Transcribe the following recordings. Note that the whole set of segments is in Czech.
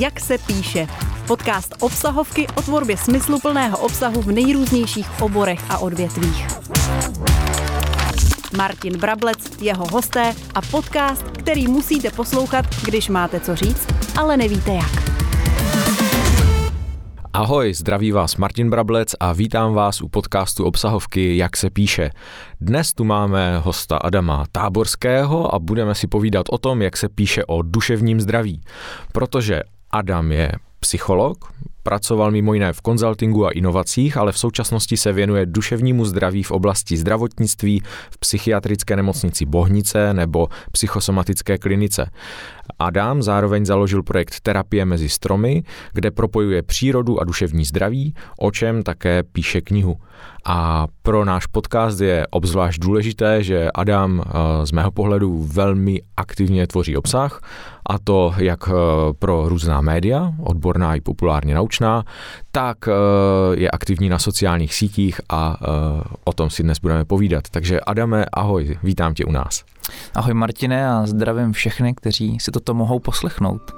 Jak se píše. Podcast obsahovky o tvorbě smysluplného obsahu v nejrůznějších oborech a odvětvích. Martin Brablec, jeho hosté a podcast, který musíte poslouchat, když máte co říct, ale nevíte jak. Ahoj, zdraví vás Martin Brablec a vítám vás u podcastu obsahovky Jak se píše. Dnes tu máme hosta Adama Táborského a budeme si povídat o tom, jak se píše o duševním zdraví. Protože Adam je psycholog, pracoval mimo jiné v konzultingu a inovacích, ale v současnosti se věnuje duševnímu zdraví v oblasti zdravotnictví v psychiatrické nemocnici Bohnice nebo psychosomatické klinice. Adam zároveň založil projekt Terapie mezi stromy, kde propojuje přírodu a duševní zdraví, o čem také píše knihu. A pro náš podcast je obzvlášť důležité, že Adam eh, z mého pohledu velmi aktivně tvoří obsah, a to jak eh, pro různá média, odborná i populárně naučná, tak eh, je aktivní na sociálních sítích a o tom si dnes budeme povídat. Takže Adame, ahoj, vítám tě u nás. Ahoj Martine a zdravím všechny, kteří si toto mohou poslechnout.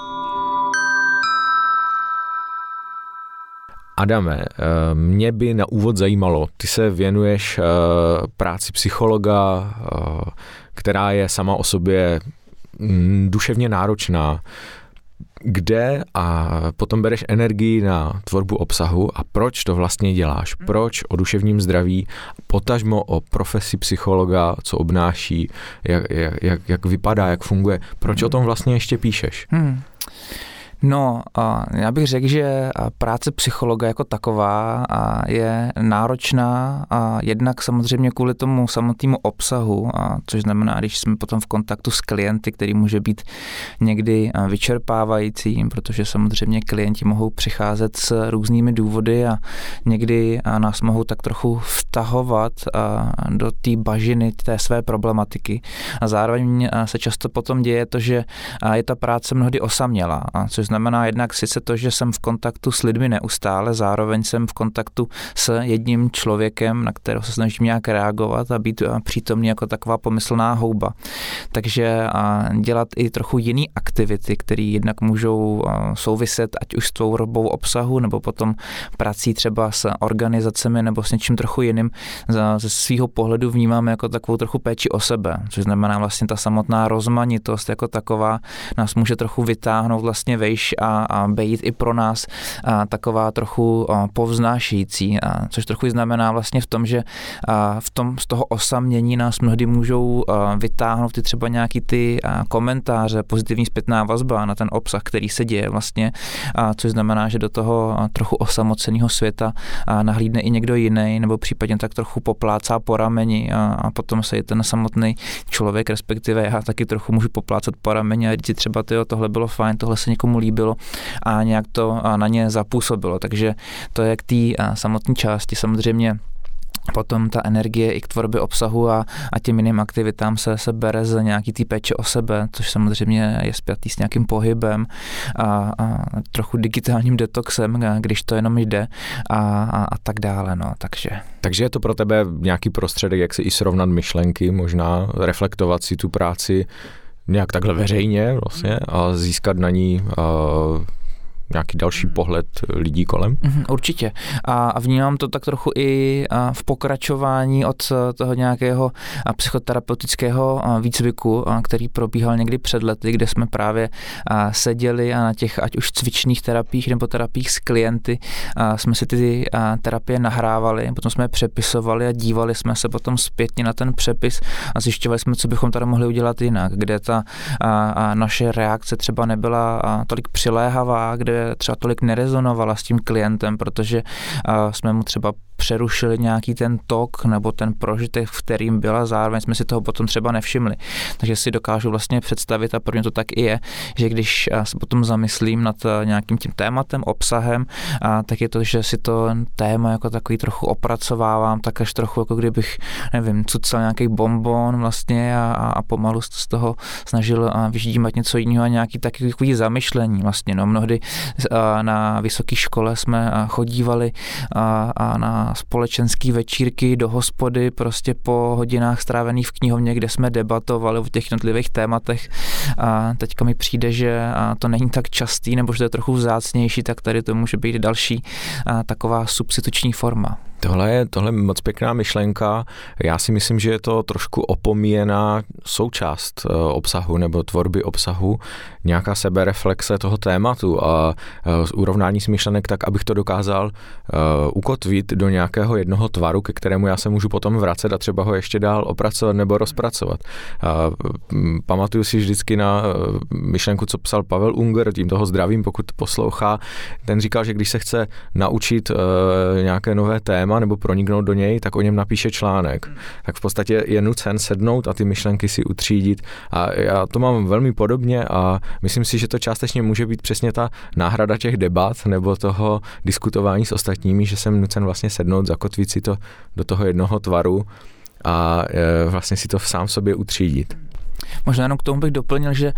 Adame, eh, mě by na úvod zajímalo, ty se věnuješ eh, práci psychologa, eh, která je sama o sobě mm, duševně náročná. Kde a potom bereš energii na tvorbu obsahu a proč to vlastně děláš? Hmm. Proč o duševním zdraví, potažmo o profesi psychologa, co obnáší, jak, jak, jak vypadá, jak funguje, proč o tom vlastně ještě píšeš? Hmm. No, já bych řekl, že práce psychologa jako taková je náročná a jednak samozřejmě kvůli tomu samotnému obsahu, což znamená, když jsme potom v kontaktu s klienty, který může být někdy vyčerpávající, protože samozřejmě klienti mohou přicházet s různými důvody a někdy nás mohou tak trochu vtahovat do té bažiny té své problematiky. A zároveň se často potom děje to, že je ta práce mnohdy osamělá, což znamená jednak sice to, že jsem v kontaktu s lidmi neustále, zároveň jsem v kontaktu s jedním člověkem, na kterého se snažím nějak reagovat a být přítomný jako taková pomyslná houba. Takže dělat i trochu jiný aktivity, které jednak můžou souviset ať už s tvorbou obsahu, nebo potom prací třeba s organizacemi nebo s něčím trochu jiným, ze svého pohledu vnímáme jako takovou trochu péči o sebe, což znamená vlastně ta samotná rozmanitost jako taková nás může trochu vytáhnout vlastně vejš vejš a, a být i pro nás a, taková trochu a, povznášející, a, což trochu znamená vlastně v tom, že a, v tom z toho osamění nás mnohdy můžou a, vytáhnout ty třeba nějaký ty a, komentáře, pozitivní zpětná vazba na ten obsah, který se děje vlastně, a, což znamená, že do toho a, trochu osamoceného světa a, nahlídne i někdo jiný, nebo případně tak trochu poplácá po rameni a, a potom se i ten samotný člověk, respektive já taky trochu můžu poplácat po rameni a říct třeba, tyjo, tohle bylo fajn, tohle se někomu líbí, líbilo a nějak to na ně zapůsobilo. Takže to je k té samotné části. Samozřejmě Potom ta energie i k tvorbě obsahu a, a těm jiným aktivitám se, se bere z nějaký té péče o sebe, což samozřejmě je spjatý s nějakým pohybem a, a trochu digitálním detoxem, když to jenom jde a, a, a tak dále. No, takže. takže je to pro tebe nějaký prostředek, jak si i srovnat myšlenky, možná reflektovat si tu práci nějak takhle veřejně vlastně a získat na ní uh, nějaký další hmm. pohled lidí kolem? Mhm, určitě. A vnímám to tak trochu i v pokračování od toho nějakého psychoterapeutického výcviku, který probíhal někdy před lety, kde jsme právě seděli a na těch ať už cvičných terapiích nebo terapiích s klienty jsme si ty terapie nahrávali, potom jsme je přepisovali a dívali jsme se potom zpětně na ten přepis a zjišťovali jsme, co bychom tady mohli udělat jinak, kde ta naše reakce třeba nebyla tolik přiléhavá, kde třeba tolik nerezonovala s tím klientem, protože jsme mu třeba přerušili nějaký ten tok nebo ten prožitek, v kterým byla, zároveň jsme si toho potom třeba nevšimli. Takže si dokážu vlastně představit a pro mě to tak i je, že když se potom zamyslím nad nějakým tím tématem, obsahem, tak je to, že si to téma jako takový trochu opracovávám, tak až trochu jako kdybych, nevím, cucal nějaký bonbon vlastně a, a pomalu z toho snažil vyždímat něco jiného a nějaký takový zamyšlení vlastně. No, mnohdy na vysoké škole jsme chodívali a na společenské večírky do hospody prostě po hodinách strávených v knihovně, kde jsme debatovali o těch jednotlivých tématech a teďka mi přijde, že to není tak častý, nebo že to je trochu vzácnější, tak tady to může být další taková substituční forma. Tohle je, tohle je moc pěkná myšlenka. Já si myslím, že je to trošku opomíjená součást uh, obsahu nebo tvorby obsahu, nějaká sebereflexe toho tématu a uh, urovnání s myšlenek tak, abych to dokázal uh, ukotvit do nějakého jednoho tvaru, ke kterému já se můžu potom vracet a třeba ho ještě dál opracovat nebo rozpracovat. Uh, pamatuju si vždycky na myšlenku, co psal Pavel Unger, tím toho zdravím, pokud poslouchá. Ten říkal, že když se chce naučit nějaké nové téma, téma nebo proniknout do něj, tak o něm napíše článek. Hmm. Tak v podstatě je nucen sednout a ty myšlenky si utřídit. A já to mám velmi podobně a myslím si, že to částečně může být přesně ta náhrada těch debat nebo toho diskutování s ostatními, že jsem nucen vlastně sednout, zakotvit si to do toho jednoho tvaru a e, vlastně si to sám sobě utřídit. Možná jenom k tomu bych doplnil, že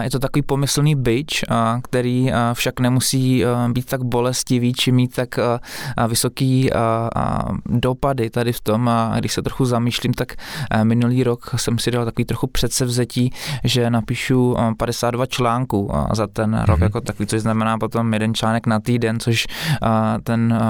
je to takový pomyslný byč, který však nemusí být tak bolestivý, či mít tak vysoký dopady tady v tom. A když se trochu zamýšlím, tak minulý rok jsem si dal takový trochu předsevzetí, že napíšu 52 článků za ten rok mm-hmm. jako takový, což znamená potom jeden článek na týden, což ten,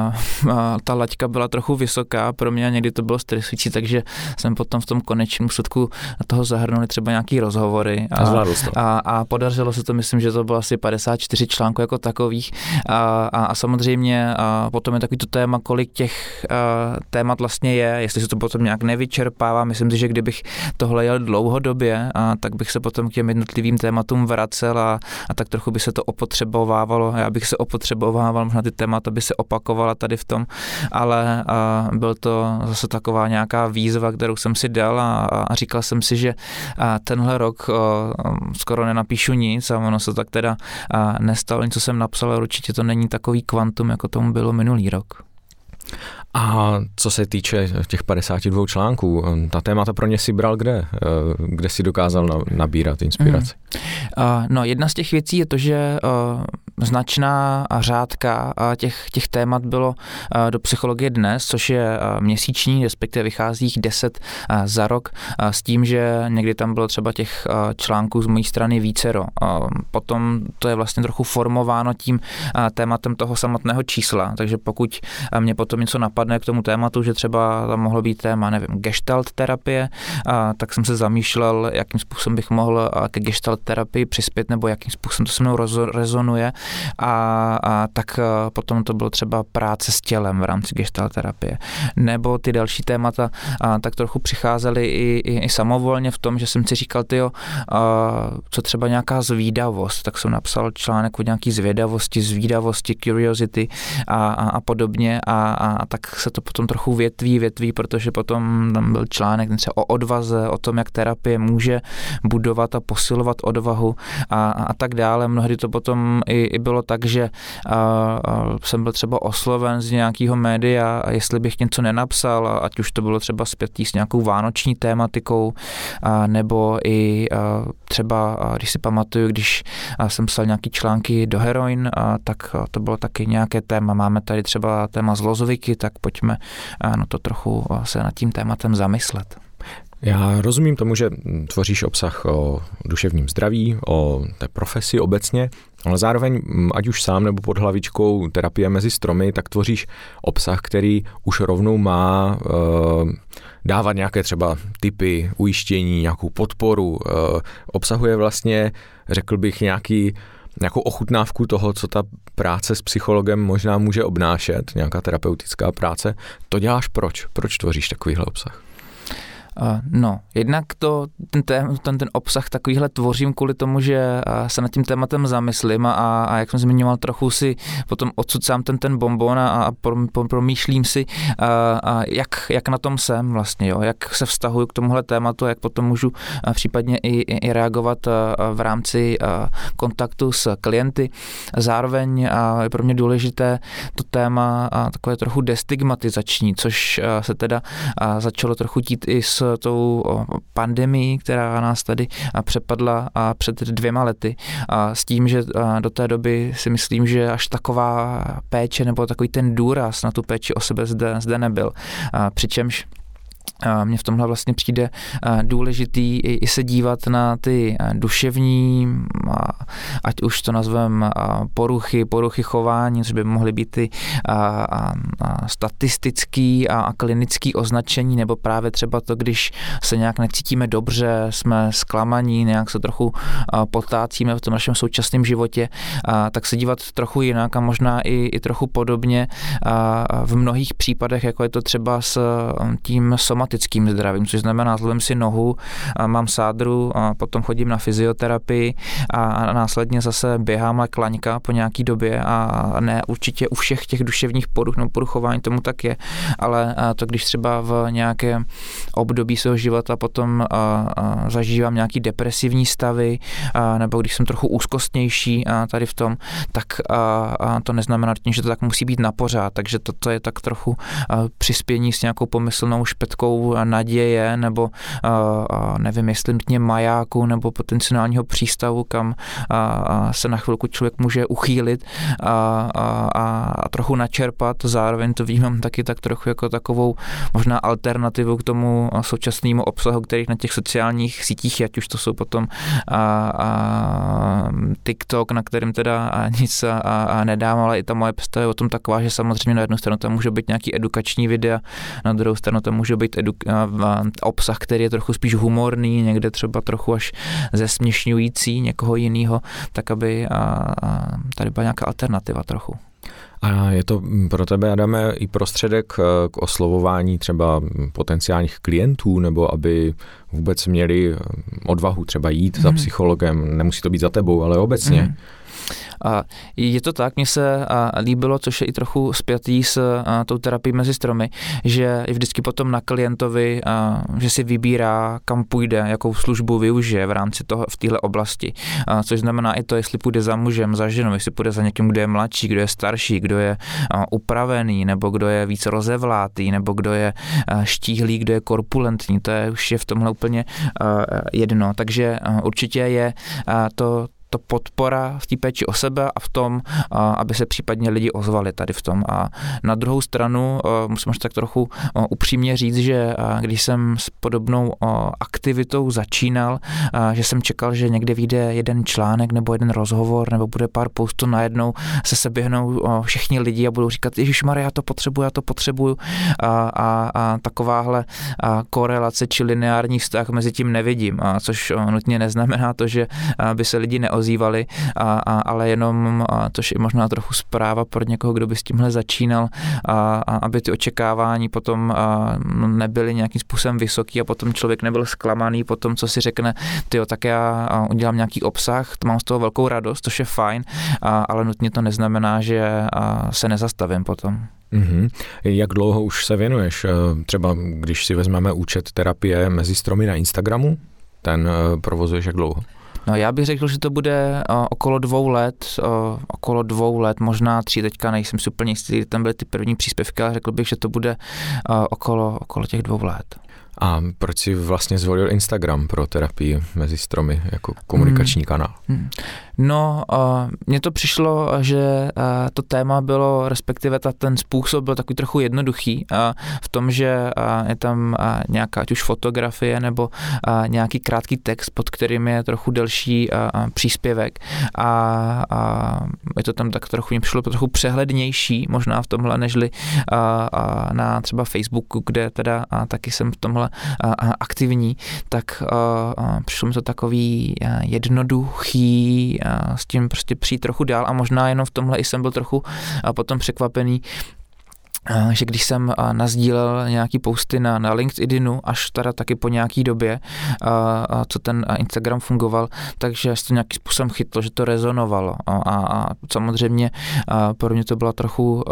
ta laťka byla trochu vysoká pro mě a někdy to bylo stresující, takže jsem potom v tom konečném úsledku toho zahrnuli třeba nějaký rozhovory a, a, a, a podařilo se to, myslím, že to bylo asi 54 článků jako takových. A, a, a samozřejmě a potom je takový to téma, kolik těch a, témat vlastně je, jestli se to potom nějak nevyčerpává, myslím si, že kdybych tohle jel dlouhodobě, a, tak bych se potom k těm jednotlivým tématům vracel a, a tak trochu by se to opotřebovávalo, já bych se opotřebovával možná ty témata by se opakovala tady v tom, ale a, byl to zase taková nějaká výzva, kterou jsem si dal a, a říkal jsem si, že a, tenhle rok uh, skoro nenapíšu nic a ono se tak teda uh, nestalo, něco jsem napsal, ale určitě to není takový kvantum, jako tomu bylo minulý rok. A co se týče těch 52 článků, ta témata pro ně si bral kde? Eh, kde si dokázal nabírat inspiraci? Mm. No, jedna z těch věcí je to, že značná řádka těch, těch témat bylo do psychologie dnes, což je měsíční, respektive vychází jich 10 za rok, s tím, že někdy tam bylo třeba těch článků z mojí strany vícero. Potom to je vlastně trochu formováno tím tématem toho samotného čísla, takže pokud mě potom něco napadne k tomu tématu, že třeba tam mohlo být téma, nevím, gestalt terapie, tak jsem se zamýšlel, jakým způsobem bych mohl ke gestalt terapii přispět, nebo jakým způsobem to se mnou rezonuje a, a tak e, potom to bylo třeba práce s tělem v rámci gestalt terapie. Nebo ty další témata a, tak trochu přicházely i, i, i samovolně v tom, že jsem si říkal, tyjo, a, co třeba nějaká zvídavost, tak jsem napsal článek o nějaký zvědavosti, zvídavosti, curiosity a, a, a podobně a, a, a tak se to potom trochu větví, větví, protože potom tam byl článek třeba o odvaze, o tom, jak terapie může budovat a posilovat odvahu a, a, a tak dále. Mnohdy to potom i, i bylo tak, že jsem byl třeba osloven z nějakého média a jestli bych něco nenapsal, ať už to bylo třeba zpětý s nějakou vánoční tématikou, nebo i třeba, když si pamatuju, když jsem psal nějaký články do heroin, tak to bylo taky nějaké téma. Máme tady třeba téma zlozoviky, tak pojďme no to trochu se nad tím tématem zamyslet. Já rozumím tomu, že tvoříš obsah o duševním zdraví, o té profesi obecně, ale zároveň, ať už sám nebo pod hlavičkou terapie mezi stromy, tak tvoříš obsah, který už rovnou má e, dávat nějaké třeba typy, ujištění, nějakou podporu. E, obsahuje vlastně, řekl bych, nějaký nějakou ochutnávku toho, co ta práce s psychologem možná může obnášet, nějaká terapeutická práce. To děláš proč? Proč tvoříš takovýhle obsah? No, jednak to, ten, tém, ten, ten obsah takovýhle tvořím kvůli tomu, že se nad tím tématem zamyslím a, a jak jsem zmiňoval, trochu si potom odsucám ten, ten bonbon a, a promýšlím si, a, a jak, jak na tom jsem vlastně, jo, jak se vztahuju k tomuhle tématu, jak potom můžu případně i, i reagovat v rámci kontaktu s klienty. Zároveň je pro mě důležité to téma takové trochu destigmatizační, což se teda začalo trochu tít i s tou pandemí, která nás tady přepadla před dvěma lety a s tím, že do té doby si myslím, že až taková péče nebo takový ten důraz na tu péči o sebe zde, zde nebyl. Přičemž mně v tomhle vlastně přijde důležitý i se dívat na ty duševní, ať už to nazveme poruchy, poruchy chování, což by mohly být ty statistický a klinický označení, nebo právě třeba to, když se nějak necítíme dobře, jsme zklamaní, nějak se trochu potácíme v tom našem současném životě, tak se dívat trochu jinak a možná i, i trochu podobně v mnohých případech, jako je to třeba s tím somatickým zdravím, což znamená, zlomím si nohu, a mám sádru, a potom chodím na fyzioterapii a následně zase běhám a klaňka po nějaký době a ne určitě u všech těch duševních poruch nebo poruchování tomu tak je, ale to když třeba v nějakém období svého života potom zažívám nějaký depresivní stavy nebo když jsem trochu úzkostnější tady v tom, tak to neznamená, že to tak musí být na pořád, takže toto je tak trochu přispění s nějakou pomyslnou špetkou naděje nebo nevím, jestli nutně majáku nebo potenciálního přístavu, kam se na chvilku člověk může uchýlit a, a, a trochu načerpat. Zároveň to vnímám taky tak trochu jako takovou možná alternativu k tomu současnému obsahu, který na těch sociálních sítích, ať už to jsou potom a, a TikTok, na kterém teda nic a, a nedám, ale i ta moje představa je o tom taková, že samozřejmě na jednu stranu tam může být nějaký edukační videa, na druhou stranu tam může být edu, obsah, který je trochu spíš humorný, někde třeba trochu až zesměšňující někoho jiného, tak aby a, a tady byla nějaká alternativa trochu. A je to pro tebe, Adame, i prostředek e, k oslovování třeba potenciálních klientů, nebo aby vůbec měli odvahu třeba jít mm. za mhm. psychologem, nemusí to být za tebou, ale obecně. Mm. A je to tak, mně se líbilo, což je i trochu spjatý s tou terapií mezi stromy, že je vždycky potom na klientovi, že si vybírá, kam půjde, jakou službu využije v rámci toho v téhle oblasti. Což znamená i to, jestli půjde za mužem, za ženou, jestli půjde za někým, kdo je mladší, kdo je starší, kdo je upravený, nebo kdo je víc rozevlátý, nebo kdo je štíhlý, kdo je korpulentní. To je už je v tomhle úplně jedno. Takže určitě je to to podpora v té péči o sebe a v tom, aby se případně lidi ozvali tady v tom. A na druhou stranu musím až tak trochu upřímně říct, že když jsem s podobnou aktivitou začínal, že jsem čekal, že někde vyjde jeden článek nebo jeden rozhovor nebo bude pár postů najednou se seběhnou všichni lidi a budou říkat, Ježíš Maria, já to potřebuju, já to potřebuju a, a, a takováhle korelace či lineární vztah mezi tím nevidím, a což nutně neznamená to, že by se lidi neozvali ozývali, a, a, ale jenom, a, tož je možná trochu zpráva pro někoho, kdo by s tímhle začínal, a, a aby ty očekávání potom a, nebyly nějakým způsobem vysoký a potom člověk nebyl zklamaný po tom, co si řekne, ty tak já udělám nějaký obsah, mám z toho velkou radost, to je fajn, a, ale nutně to neznamená, že a, se nezastavím potom. Mm-hmm. Jak dlouho už se věnuješ? Třeba když si vezmeme účet terapie mezi stromy na Instagramu, ten provozuješ jak dlouho? No já bych řekl, že to bude uh, okolo dvou let, uh, okolo dvou let, možná tři, teďka nejsem si úplně jistý, tam byly ty první příspěvky, ale řekl bych, že to bude uh, okolo, okolo těch dvou let. A proč si vlastně zvolil Instagram pro terapii mezi stromy jako komunikační hmm. kanál? Hmm. No, mně to přišlo, že to téma bylo, respektive ta, ten způsob byl takový trochu jednoduchý v tom, že je tam nějaká ať už fotografie nebo nějaký krátký text, pod kterým je trochu delší příspěvek. A uh, je to tam tak trochu, mě přišlo trochu přehlednější možná v tomhle, nežli na třeba Facebooku, kde teda taky jsem v tomhle aktivní, tak přišlo mi to takový jednoduchý s tím prostě přijít trochu dál a možná jenom v tomhle i jsem byl trochu potom překvapený, že když jsem nazdílel nějaký posty na, na LinkedInu, až teda taky po nějaký době, co ten Instagram fungoval, takže se to nějakým způsobem chytlo, že to rezonovalo. A, a samozřejmě pro mě to byla trochu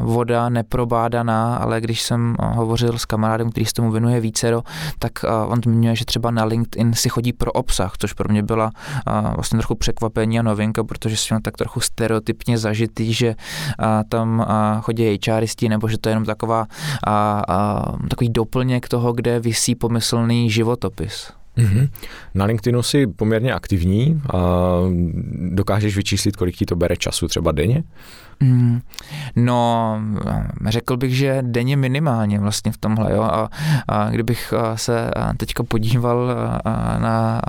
voda neprobádaná, ale když jsem hovořil s kamarádem, který se tomu věnuje vícero, tak on zmiňuje, že třeba na LinkedIn si chodí pro obsah, což pro mě byla vlastně trochu překvapení a novinka, protože jsem tak trochu stereotypně zažitý, že tam chodí HRisti, nebo že to je jenom taková, a, a, takový doplněk toho, kde vysí pomyslný životopis. Mm-hmm. Na LinkedInu jsi poměrně aktivní a dokážeš vyčíslit, kolik ti to bere času třeba denně? Mm, no, řekl bych, že denně minimálně vlastně v tomhle, jo. A, a kdybych se teďka podíval na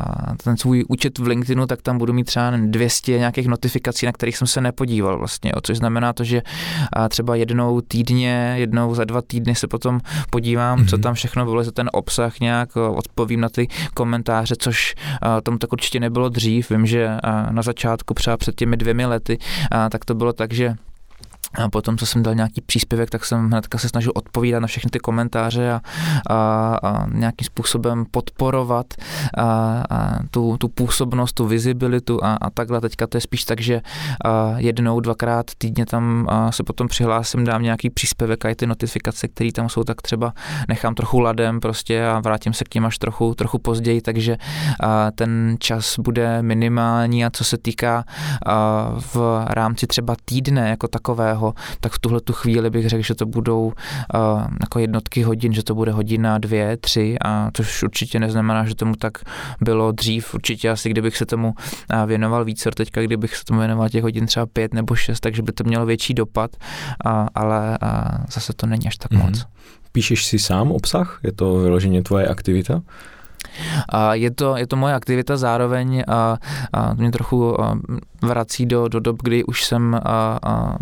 ten svůj účet v LinkedInu, tak tam budu mít třeba 200 nějakých notifikací, na kterých jsem se nepodíval vlastně, jo. což znamená to, že třeba jednou týdně, jednou za dva týdny se potom podívám, mm-hmm. co mhm. tam všechno bylo za ten obsah nějak, odpovím na ty komentáře, což tomu tak určitě nebylo dřív. Vím, že na začátku, třeba před těmi dvěmi lety, tak to bylo tak, že a potom, co jsem dal nějaký příspěvek, tak jsem hnedka se snažil odpovídat na všechny ty komentáře a, a, a nějakým způsobem podporovat a, a tu, tu působnost, tu vizibilitu a, a takhle. Teďka to je spíš tak, že a jednou, dvakrát týdně tam se potom přihlásím, dám nějaký příspěvek a i ty notifikace, které tam jsou, tak třeba nechám trochu ladem prostě a vrátím se k těm až trochu, trochu později, takže a ten čas bude minimální a co se týká a v rámci třeba týdne jako takového, toho, tak v tuhle tu chvíli bych řekl, že to budou uh, jako jednotky hodin, že to bude hodina, dvě, tři, a což určitě neznamená, že tomu tak bylo dřív. Určitě asi, kdybych se tomu uh, věnoval více, teďka, kdybych se tomu věnoval těch hodin třeba pět nebo šest, takže by to mělo větší dopad, uh, ale uh, zase to není až tak mm-hmm. moc. Píšeš si sám obsah? Je to vyloženě tvoje aktivita? A je to, je to moje aktivita zároveň a, a mě trochu vrací do, do dob, kdy už jsem a, a,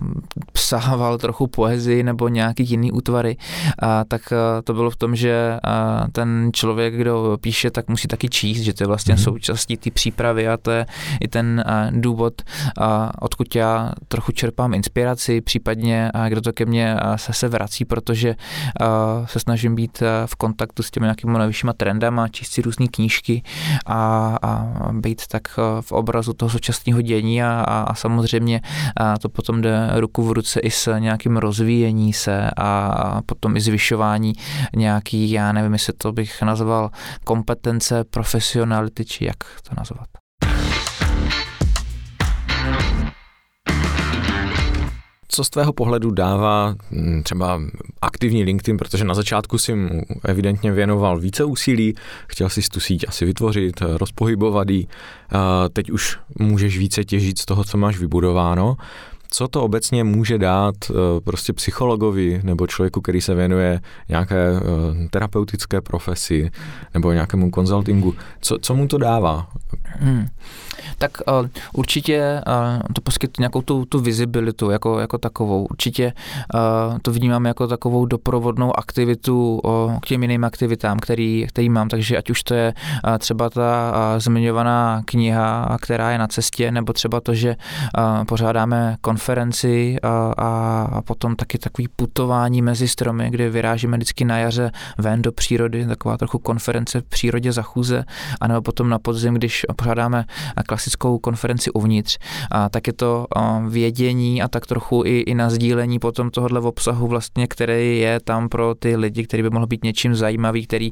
psával trochu poezii nebo nějaký jiný útvary, a, tak a, to bylo v tom, že a, ten člověk, kdo píše, tak musí taky číst, že to je vlastně mm-hmm. součástí té přípravy a to je i ten a, důvod, a, odkud já trochu čerpám inspiraci, případně a, kdo to ke mně a, se, se vrací, protože a, se snažím být a, v kontaktu s těmi nějakými nejvyššíma trendama, číst si různé knížky a, a být tak v obrazu toho současného dění a, a, samozřejmě a to potom jde ruku v ruce i s nějakým rozvíjení se a, a potom i zvyšování nějaký, já nevím, jestli to bych nazval kompetence, profesionality, či jak to nazvat. Co z tvého pohledu dává hm, třeba aktivní LinkedIn, protože na začátku si mu evidentně věnoval více úsilí, chtěl si tu síť asi vytvořit, rozpohybovat ji, teď už můžeš více těžit z toho, co máš vybudováno. Co to obecně může dát eh, prostě psychologovi nebo člověku, který se věnuje nějaké eh, terapeutické profesi nebo nějakému konzultingu? Co, co mu to dává? Hmm tak uh, určitě uh, to poskytuje nějakou tu, tu vizibilitu jako, jako takovou. Určitě uh, to vnímám jako takovou doprovodnou aktivitu uh, k těm jiným aktivitám, který, který mám, takže ať už to je uh, třeba ta uh, zmiňovaná kniha, která je na cestě, nebo třeba to, že uh, pořádáme konferenci uh, a potom taky takový putování mezi stromy, kde vyrážíme vždycky na jaře ven do přírody, taková trochu konference v přírodě za chůze, anebo potom na podzim, když pořádáme klasickou konferenci uvnitř, a tak je to vědění a tak trochu i, i na sdílení potom tohohle obsahu vlastně, který je tam pro ty lidi, který by mohl být něčím zajímavý, který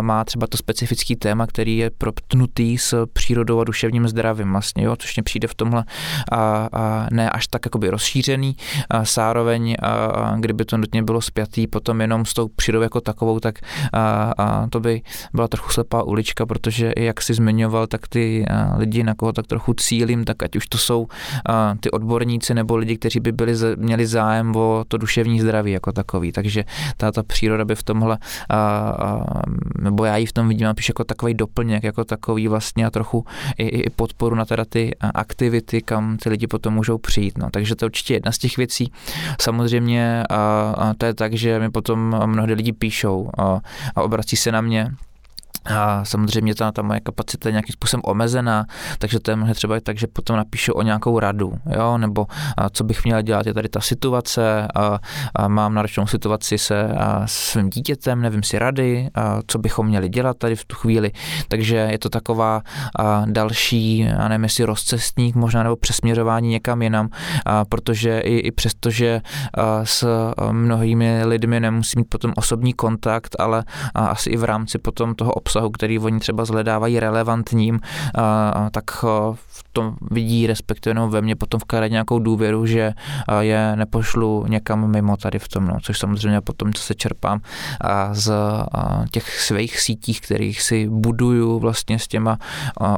má třeba to specifický téma, který je proptnutý s přírodou a duševním zdravím vlastně, jo, což mě přijde v tomhle a, a ne až tak jakoby rozšířený, a zároveň a, a kdyby to nutně bylo spjatý potom jenom s tou přírodou jako takovou, tak a, a to by byla trochu slepá ulička, protože jak si zmiňoval, tak ty lidi na koho tak trochu cílím, tak ať už to jsou a, ty odborníci nebo lidi, kteří by byli, měli zájem o to duševní zdraví jako takový. Takže ta, ta příroda by v tomhle, a, nebo já ji v tom vidím spíš jako takový doplněk, jako takový vlastně a trochu i, i podporu na teda ty aktivity, kam ty lidi potom můžou přijít. No. Takže to je určitě jedna z těch věcí. Samozřejmě a, a to je tak, že mi potom mnohdy lidi píšou a, a obrací se na mě a samozřejmě ta, ta moje kapacita je nějakým způsobem omezená, takže to je třeba i tak, že potom napíšu o nějakou radu, jo, nebo a co bych měl dělat, je tady ta situace, a, a mám náročnou situaci se a svým dítětem, nevím si rady, a co bychom měli dělat tady v tu chvíli, takže je to taková a další, já nevím, jestli rozcestník možná, nebo přesměřování někam jinam, a protože i, i přesto, že a s mnohými lidmi nemusí mít potom osobní kontakt, ale a asi i v rámci potom toho obsahu, který oni třeba zhledávají relevantním, tak tom vidí, respektive no, ve mně potom vkládat nějakou důvěru, že je nepošlu někam mimo tady v tom, no, což samozřejmě potom se čerpám z těch svých sítích, kterých si buduju vlastně s těma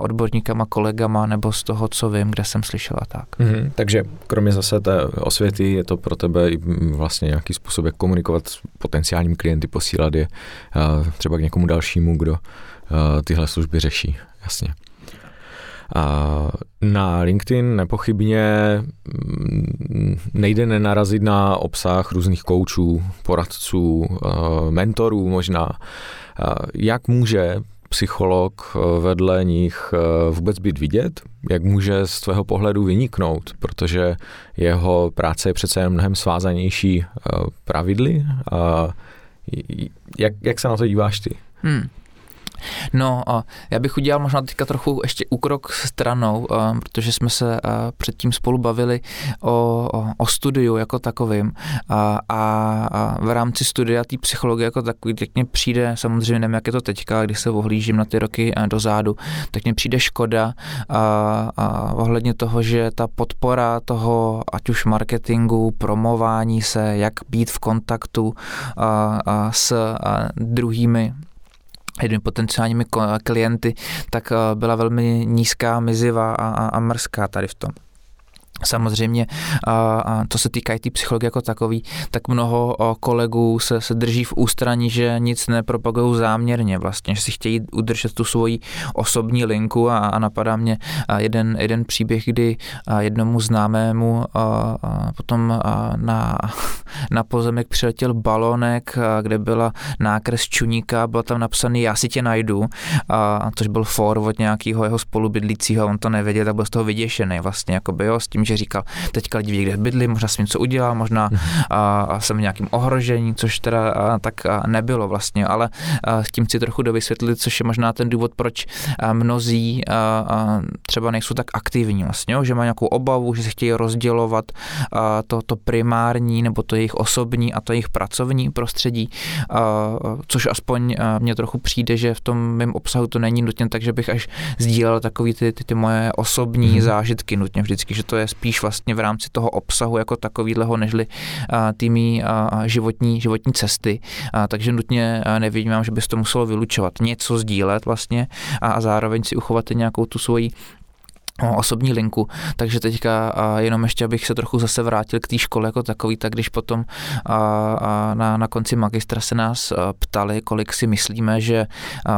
odborníkama, kolegama nebo z toho, co vím, kde jsem slyšel a tak. Mm-hmm, takže kromě zase té osvěty je to pro tebe i vlastně nějaký způsob, jak komunikovat s potenciálními klienty, posílat je třeba k někomu dalšímu, kdo tyhle služby řeší. Jasně. Na LinkedIn nepochybně mm, nejde nenarazit na obsah různých koučů, poradců, mentorů možná. Jak může psycholog vedle nich vůbec být vidět, jak může z tvého pohledu vyniknout, protože jeho práce je přece jen mnohem svázanější pravidly. Jak, jak se na to díváš ty? Hmm. No já bych udělal možná teďka trochu ještě úkrok stranou, protože jsme se předtím spolu bavili o, o studiu jako takovým. A, a v rámci studia té psychologie jako takový, tak mně přijde, samozřejmě nevím, jak je to teďka, když se ohlížím na ty roky dozadu, tak mně přijde škoda a, a ohledně toho, že ta podpora toho, ať už marketingu, promování se, jak být v kontaktu a, a s a druhými jednými potenciálními klienty, tak eh, byla velmi nízká, mizivá a, a, a mrzká tady v tom. Samozřejmě, a, co se týká i té psychologie jako takový, tak mnoho kolegů se, se drží v ústraní, že nic nepropagují záměrně vlastně, že si chtějí udržet tu svoji osobní linku a, a napadá mě jeden, jeden příběh, kdy jednomu známému a, a potom a na, na pozemek přiletěl balonek, kde byla nákres čuníka, byl tam napsaný já si tě najdu, a, což byl for od nějakého jeho spolubydlícího, on to nevěděl, tak byl z toho vyděšený vlastně, jakoby, jo, s tím, že že říkal, teďka lidi ví, kde bydlí, možná jsem něco udělal, možná a, a jsem v nějakým ohrožení, což teda a, tak a nebylo vlastně, ale a, s tím chci trochu dovysvětlit, což je možná ten důvod, proč a, mnozí a, a, třeba nejsou tak aktivní vlastně, že mají nějakou obavu, že se chtějí rozdělovat a, to, to primární nebo to jejich osobní a to jejich pracovní prostředí, a, což aspoň mně trochu přijde, že v tom mém obsahu to není nutně tak, že bych až sdílel takový ty, ty, ty moje osobní mm. zážitky nutně vždycky, že to je spíš vlastně v rámci toho obsahu jako takovýhleho, nežli tými životní, životní cesty. Takže nutně nevidím, že bys to muselo vylučovat. Něco sdílet vlastně a zároveň si uchovat nějakou tu svoji osobní linku, takže teďka a jenom ještě, abych se trochu zase vrátil k té škole jako takový, tak když potom a, a na, na konci magistra se nás ptali, kolik si myslíme, že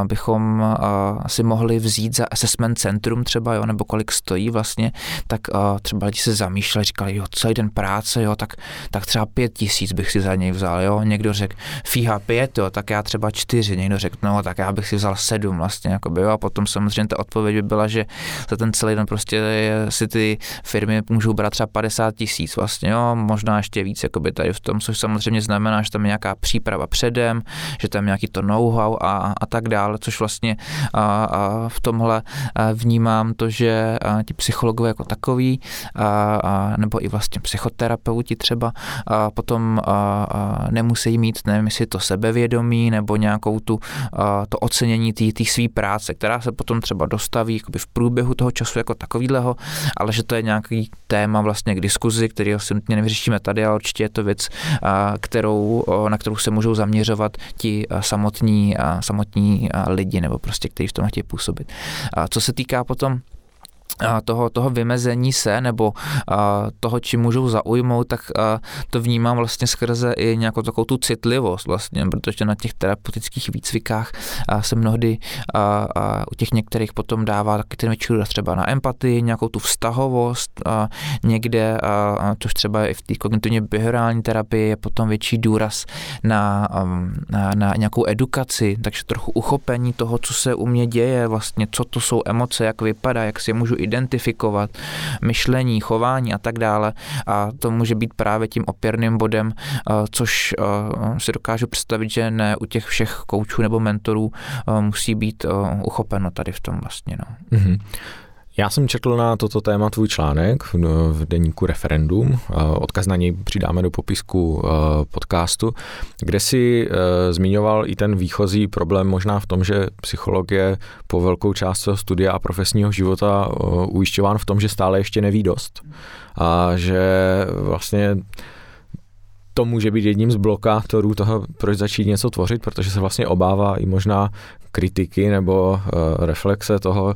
bychom a, si mohli vzít za assessment centrum třeba, jo, nebo kolik stojí vlastně, tak a, třeba lidi se zamýšleli, říkali, jo, celý den práce, jo, tak, tak třeba pět tisíc bych si za něj vzal, jo, někdo řekl, fíha pět, jo, tak já třeba čtyři, někdo řekl, no, tak já bych si vzal sedm vlastně, jakoby, jo, a potom samozřejmě ta odpověď by byla, že za ten celý den prostě si ty firmy můžou brát třeba 50 tisíc vlastně, jo, možná ještě víc jakoby tady v tom, což samozřejmě znamená, že tam je nějaká příprava předem, že tam je nějaký to know-how a, a tak dále, což vlastně a, a v tomhle vnímám to, že ti psychologové jako takový, a, a, nebo i vlastně psychoterapeuti třeba, a potom a, a nemusí mít, nevím, jestli to sebevědomí nebo nějakou tu, a, to ocenění té své práce, která se potom třeba dostaví v průběhu toho času jako takovýhleho, ale že to je nějaký téma vlastně k diskuzi, který si nutně nevyřešíme tady, ale určitě je to věc, kterou, na kterou se můžou zaměřovat ti samotní, samotní lidi nebo prostě, kteří v tom chtějí působit. A co se týká potom toho, toho vymezení se nebo toho, čím můžou zaujmout, tak to vnímám vlastně skrze i nějakou takovou tu citlivost vlastně, protože na těch terapeutických výcvikách se mnohdy u těch některých potom dává taky ten větší třeba na empatii, nějakou tu vztahovost někde, což třeba i v té kognitivně behaviorální terapii je potom větší důraz na, na, na nějakou edukaci, takže trochu uchopení toho, co se u mě děje, vlastně co to jsou emoce, jak vypadá, jak si je můžu identifikovat, myšlení, chování a tak dále. A to může být právě tím opěrným bodem, což si dokážu představit, že ne u těch všech koučů nebo mentorů musí být uchopeno tady v tom vlastně. No. Mm-hmm. Já jsem četl na toto téma tvůj článek v deníku Referendum. Odkaz na něj přidáme do popisku eh, podcastu, kde si eh, zmiňoval i ten výchozí problém možná v tom, že psychologie po velkou část svého studia a profesního života eh, ujišťován v tom, že stále ještě neví dost. A že vlastně to může být jedním z blokátorů toho, proč začít něco tvořit, protože se vlastně obává i možná kritiky nebo uh, reflexe toho uh,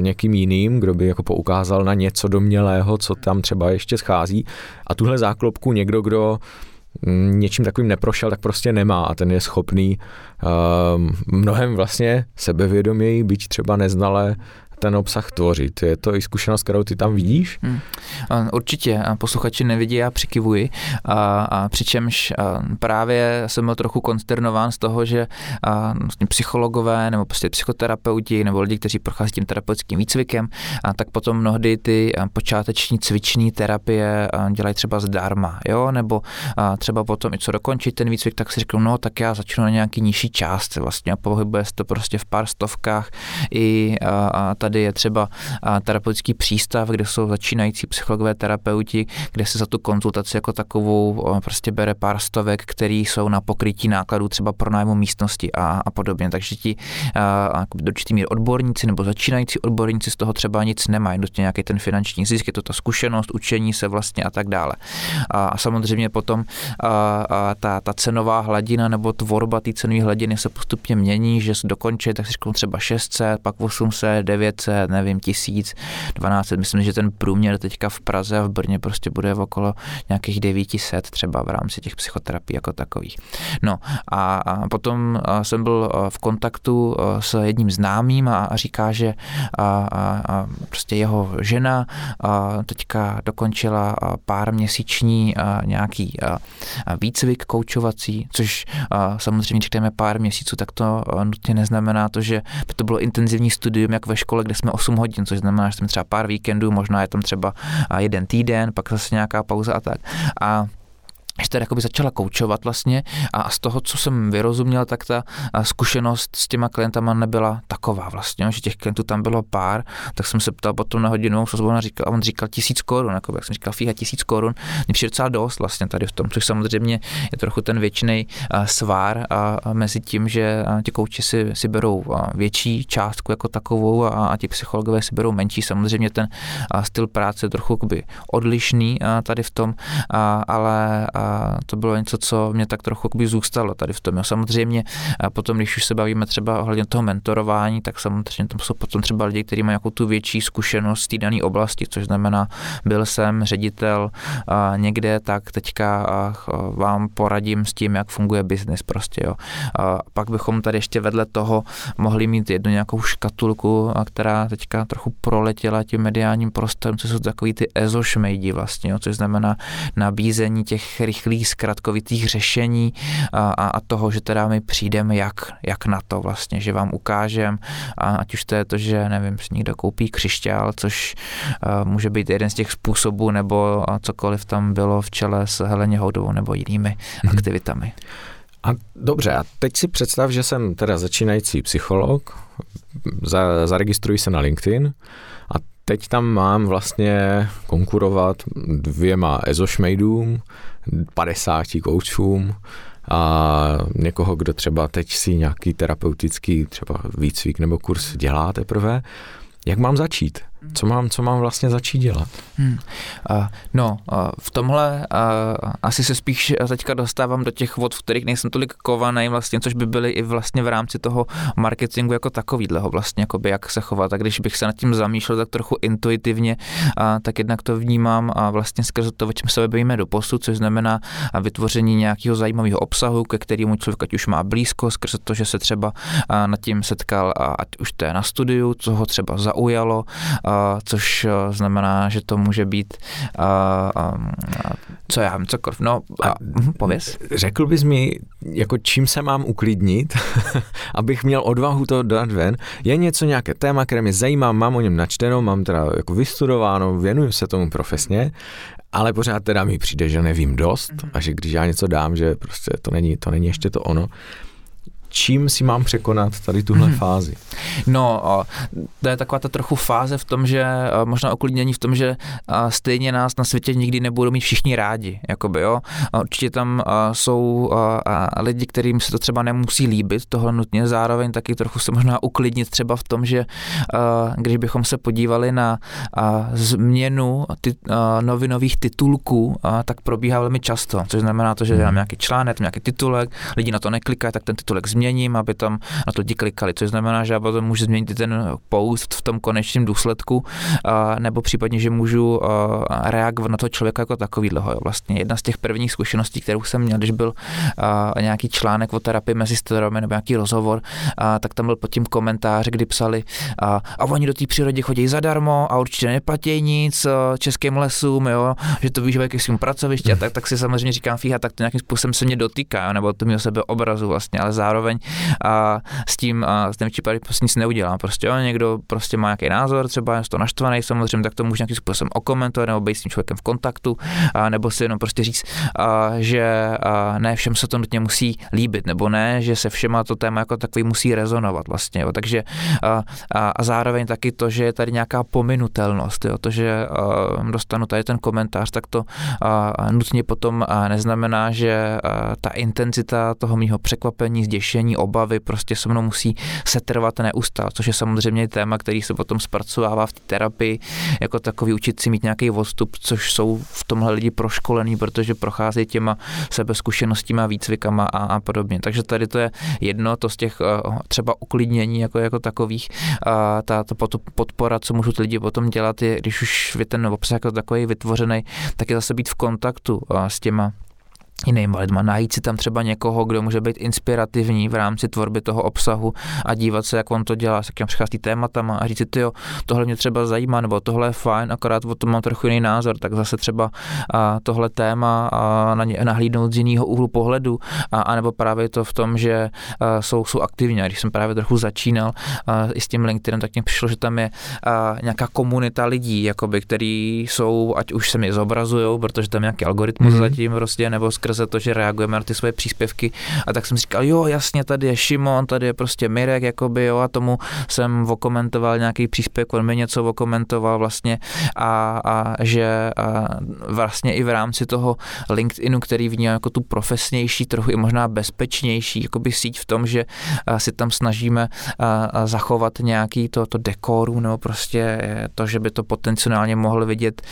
někým jiným, kdo by jako poukázal na něco domělého, co tam třeba ještě schází. A tuhle záklopku někdo, kdo mm, něčím takovým neprošel, tak prostě nemá a ten je schopný uh, mnohem vlastně sebevědoměji, byť třeba neznale ten obsah tvořit. Je to i zkušenost, kterou ty tam vidíš? Hmm. Určitě. Posluchači nevidí, já přikivuji. A, a přičemž a právě jsem byl trochu konsternován z toho, že a, vlastně psychologové nebo prostě psychoterapeuti nebo lidi, kteří prochází tím terapeutickým výcvikem, a tak potom mnohdy ty počáteční cviční terapie dělají třeba zdarma, jo? nebo a třeba potom i co dokončit ten výcvik, tak si řeknu, no tak já začnu na nějaký nižší částce vlastně a pohybuje se to prostě v pár stovkách i a, a tady je třeba terapeutický přístav, kde jsou začínající psychologové terapeuti, kde se za tu konzultaci jako takovou prostě bere pár stovek, který jsou na pokrytí nákladů třeba pro nájmu místnosti a, a podobně. Takže ti do určitý míry odborníci nebo začínající odborníci z toho třeba nic nemají, dost nějaký ten finanční zisk, je to ta zkušenost, učení se vlastně a tak dále. A, a samozřejmě potom a, a ta, ta cenová hladina nebo tvorba té cenové hladiny se postupně mění, že se dokončí, tak řeknu třeba 600, pak 800, 900, 500, nevím, 1000, 1200. Myslím, že ten průměr teďka v Praze a v Brně prostě bude v okolo nějakých 900 třeba v rámci těch psychoterapií jako takových. No a, potom jsem byl v kontaktu s jedním známým a, říká, že prostě jeho žena teďka dokončila pár měsíční nějaký výcvik koučovací, což samozřejmě řekneme pár měsíců, tak to nutně neznamená to, že by to bylo intenzivní studium jak ve škole, kde jsme 8 hodin, což znamená, že jsme třeba pár víkendů, možná je tam třeba jeden týden, pak zase nějaká pauza a tak. A že tady jakoby začala koučovat vlastně a z toho, co jsem vyrozuměl, tak ta zkušenost s těma klientama nebyla taková vlastně, že těch klientů tam bylo pár, tak jsem se ptal potom na hodinovou sazbu a, říkal, a on říkal tisíc korun, jako jak jsem říkal, fíha tisíc korun, mě přijde docela dost vlastně tady v tom, což samozřejmě je trochu ten věčný svár a, a mezi tím, že ti kouči si, si berou větší částku jako takovou a, a ti psychologové si berou menší, samozřejmě ten styl práce je trochu odlišný tady v tom, ale to bylo něco, co mě tak trochu zůstalo tady v tom. Jo. Samozřejmě a potom, když už se bavíme třeba ohledně toho mentorování, tak samozřejmě tam jsou potom třeba lidi, kteří mají jako tu větší zkušenost z té dané oblasti, což znamená, byl jsem ředitel a někde, tak teďka a vám poradím s tím, jak funguje biznis prostě. Jo. A pak bychom tady ještě vedle toho mohli mít jednu nějakou škatulku, která teďka trochu proletěla tím mediálním prostorem, co jsou takový ty ezošmejdi vlastně, jo, což znamená nabízení těch rychlých zkratkovitých řešení a, a toho, že teda my přijdeme jak, jak na to vlastně, že vám ukážem, a ať už to je to, že nevím, si někdo koupí křišťál, což uh, může být jeden z těch způsobů, nebo cokoliv tam bylo v čele s Heleně Houdovou nebo jinými hmm. aktivitami. A dobře, a teď si představ, že jsem teda začínající psycholog, za, zaregistruji se na LinkedIn a teď tam mám vlastně konkurovat dvěma ezošmejdům, 50 koučům a někoho, kdo třeba teď si nějaký terapeutický třeba výcvik nebo kurz dělá teprve. Jak mám začít? Co mám, co mám vlastně začít dělat? Hmm. Uh, no, uh, v tomhle uh, asi se spíš teďka dostávám do těch vod, v kterých nejsem tolik kovaný vlastně, což by byly i vlastně v rámci toho marketingu jako takovýhleho vlastně, jakoby jak se chovat. A když bych se nad tím zamýšlel tak trochu intuitivně, uh, tak jednak to vnímám a vlastně skrze to, o čem se bavíme do posud, což znamená vytvoření nějakého zajímavého obsahu, ke kterému člověk ať už má blízko, skrze to, že se třeba uh, nad tím setkal, a ať už to je na studiu, co ho třeba zaujalo, uh, což znamená, že to může být, co já vím, cokoliv. No, a, hm, pověz. Řekl bys mi, jako čím se mám uklidnit, abych měl odvahu to dát ven. Je něco, nějaké téma, které mě zajímá, mám o něm načteno, mám teda jako vystudováno, věnuju se tomu profesně, ale pořád teda mi přijde, že nevím dost mm-hmm. a že když já něco dám, že prostě to není, to není ještě to ono čím si mám překonat tady tuhle hmm. fázi? No, to je taková ta trochu fáze v tom, že možná uklidnění v tom, že stejně nás na světě nikdy nebudou mít všichni rádi, jakoby, jo. Určitě tam jsou lidi, kterým se to třeba nemusí líbit, tohle nutně, zároveň taky trochu se možná uklidnit třeba v tom, že když bychom se podívali na změnu ty, novinových titulků, tak probíhá velmi často, což znamená to, že dám nějaký článek, nějaký titulek, lidi na to neklikají, tak ten titulek změním, aby tam na to lidi klikali, což znamená, že já potom můžu změnit ten post v tom konečném důsledku, nebo případně, že můžu reagovat na toho člověka jako takovýhleho. Jo. Vlastně jedna z těch prvních zkušeností, kterou jsem měl, když byl nějaký článek o terapii mezi steromy nebo nějaký rozhovor, tak tam byl pod tím komentář, kdy psali, a oni do té přírody chodí zadarmo a určitě neplatí nic českým lesům, jo, že to využívají k svým pracovišti a tak, tak si samozřejmě říkám, fíha, tak to nějakým způsobem se mě dotýká, nebo to mi o sebe obrazu vlastně, ale zároveň a s tím, a s tím případem prostě nic neudělám. Prostě jo, někdo prostě má nějaký názor, třeba je to naštvaný samozřejmě, tak to může nějakým způsobem okomentovat nebo být s tím člověkem v kontaktu, a, nebo si jenom prostě říct, a, že a, ne všem se to nutně musí líbit, nebo ne, že se všema to téma jako takový musí rezonovat vlastně. Jo. Takže a, a, a zároveň taky to, že je tady nějaká pominutelnost, jo. to, že a, dostanu tady ten komentář, tak to a nutně potom a neznamená, že a, ta intenzita toho mýho překvapení, zděšení, obavy prostě se mnou musí setrvat neustále, což je samozřejmě téma, který se potom zpracovává v té terapii, jako takový učit si mít nějaký odstup, což jsou v tomhle lidi proškolení, protože procházejí těma sebezkušeností a výcvikama a, a podobně. Takže tady to je jedno, to z těch třeba uklidnění jako, jako takových, a ta, ta podpora, co můžou ty lidi potom dělat, je, když už je ten obsah jako takový vytvořený, tak je zase být v kontaktu s těma jinýma lidma, najít si tam třeba někoho, kdo může být inspirativní v rámci tvorby toho obsahu a dívat se, jak on to dělá, s jakým přichází tématama a říct si, jo, tohle mě třeba zajímá, nebo tohle je fajn, akorát o tom mám trochu jiný názor, tak zase třeba a, tohle téma a, na ně, nahlídnout z jiného úhlu pohledu, a, a nebo právě to v tom, že a, jsou, jsou aktivní. A když jsem právě trochu začínal a, i s tím LinkedInem, tak mě přišlo, že tam je a, nějaká komunita lidí, jakoby, který jsou, ať už se mi zobrazují, protože tam nějaký algoritmus mm-hmm. zatím prostě, nebo skrze to, že reagujeme na ty svoje příspěvky. A tak jsem říkal, jo, jasně, tady je Šimon, tady je prostě Mirek, jakoby, jo, a tomu jsem okomentoval nějaký příspěvek, on mi něco okomentoval vlastně a, a že a vlastně i v rámci toho LinkedInu, který vnímá jako tu profesnější, trochu i možná bezpečnější, jakoby síť v tom, že si tam snažíme zachovat nějaký to, to dekoru, nebo prostě to, že by to potenciálně mohl vidět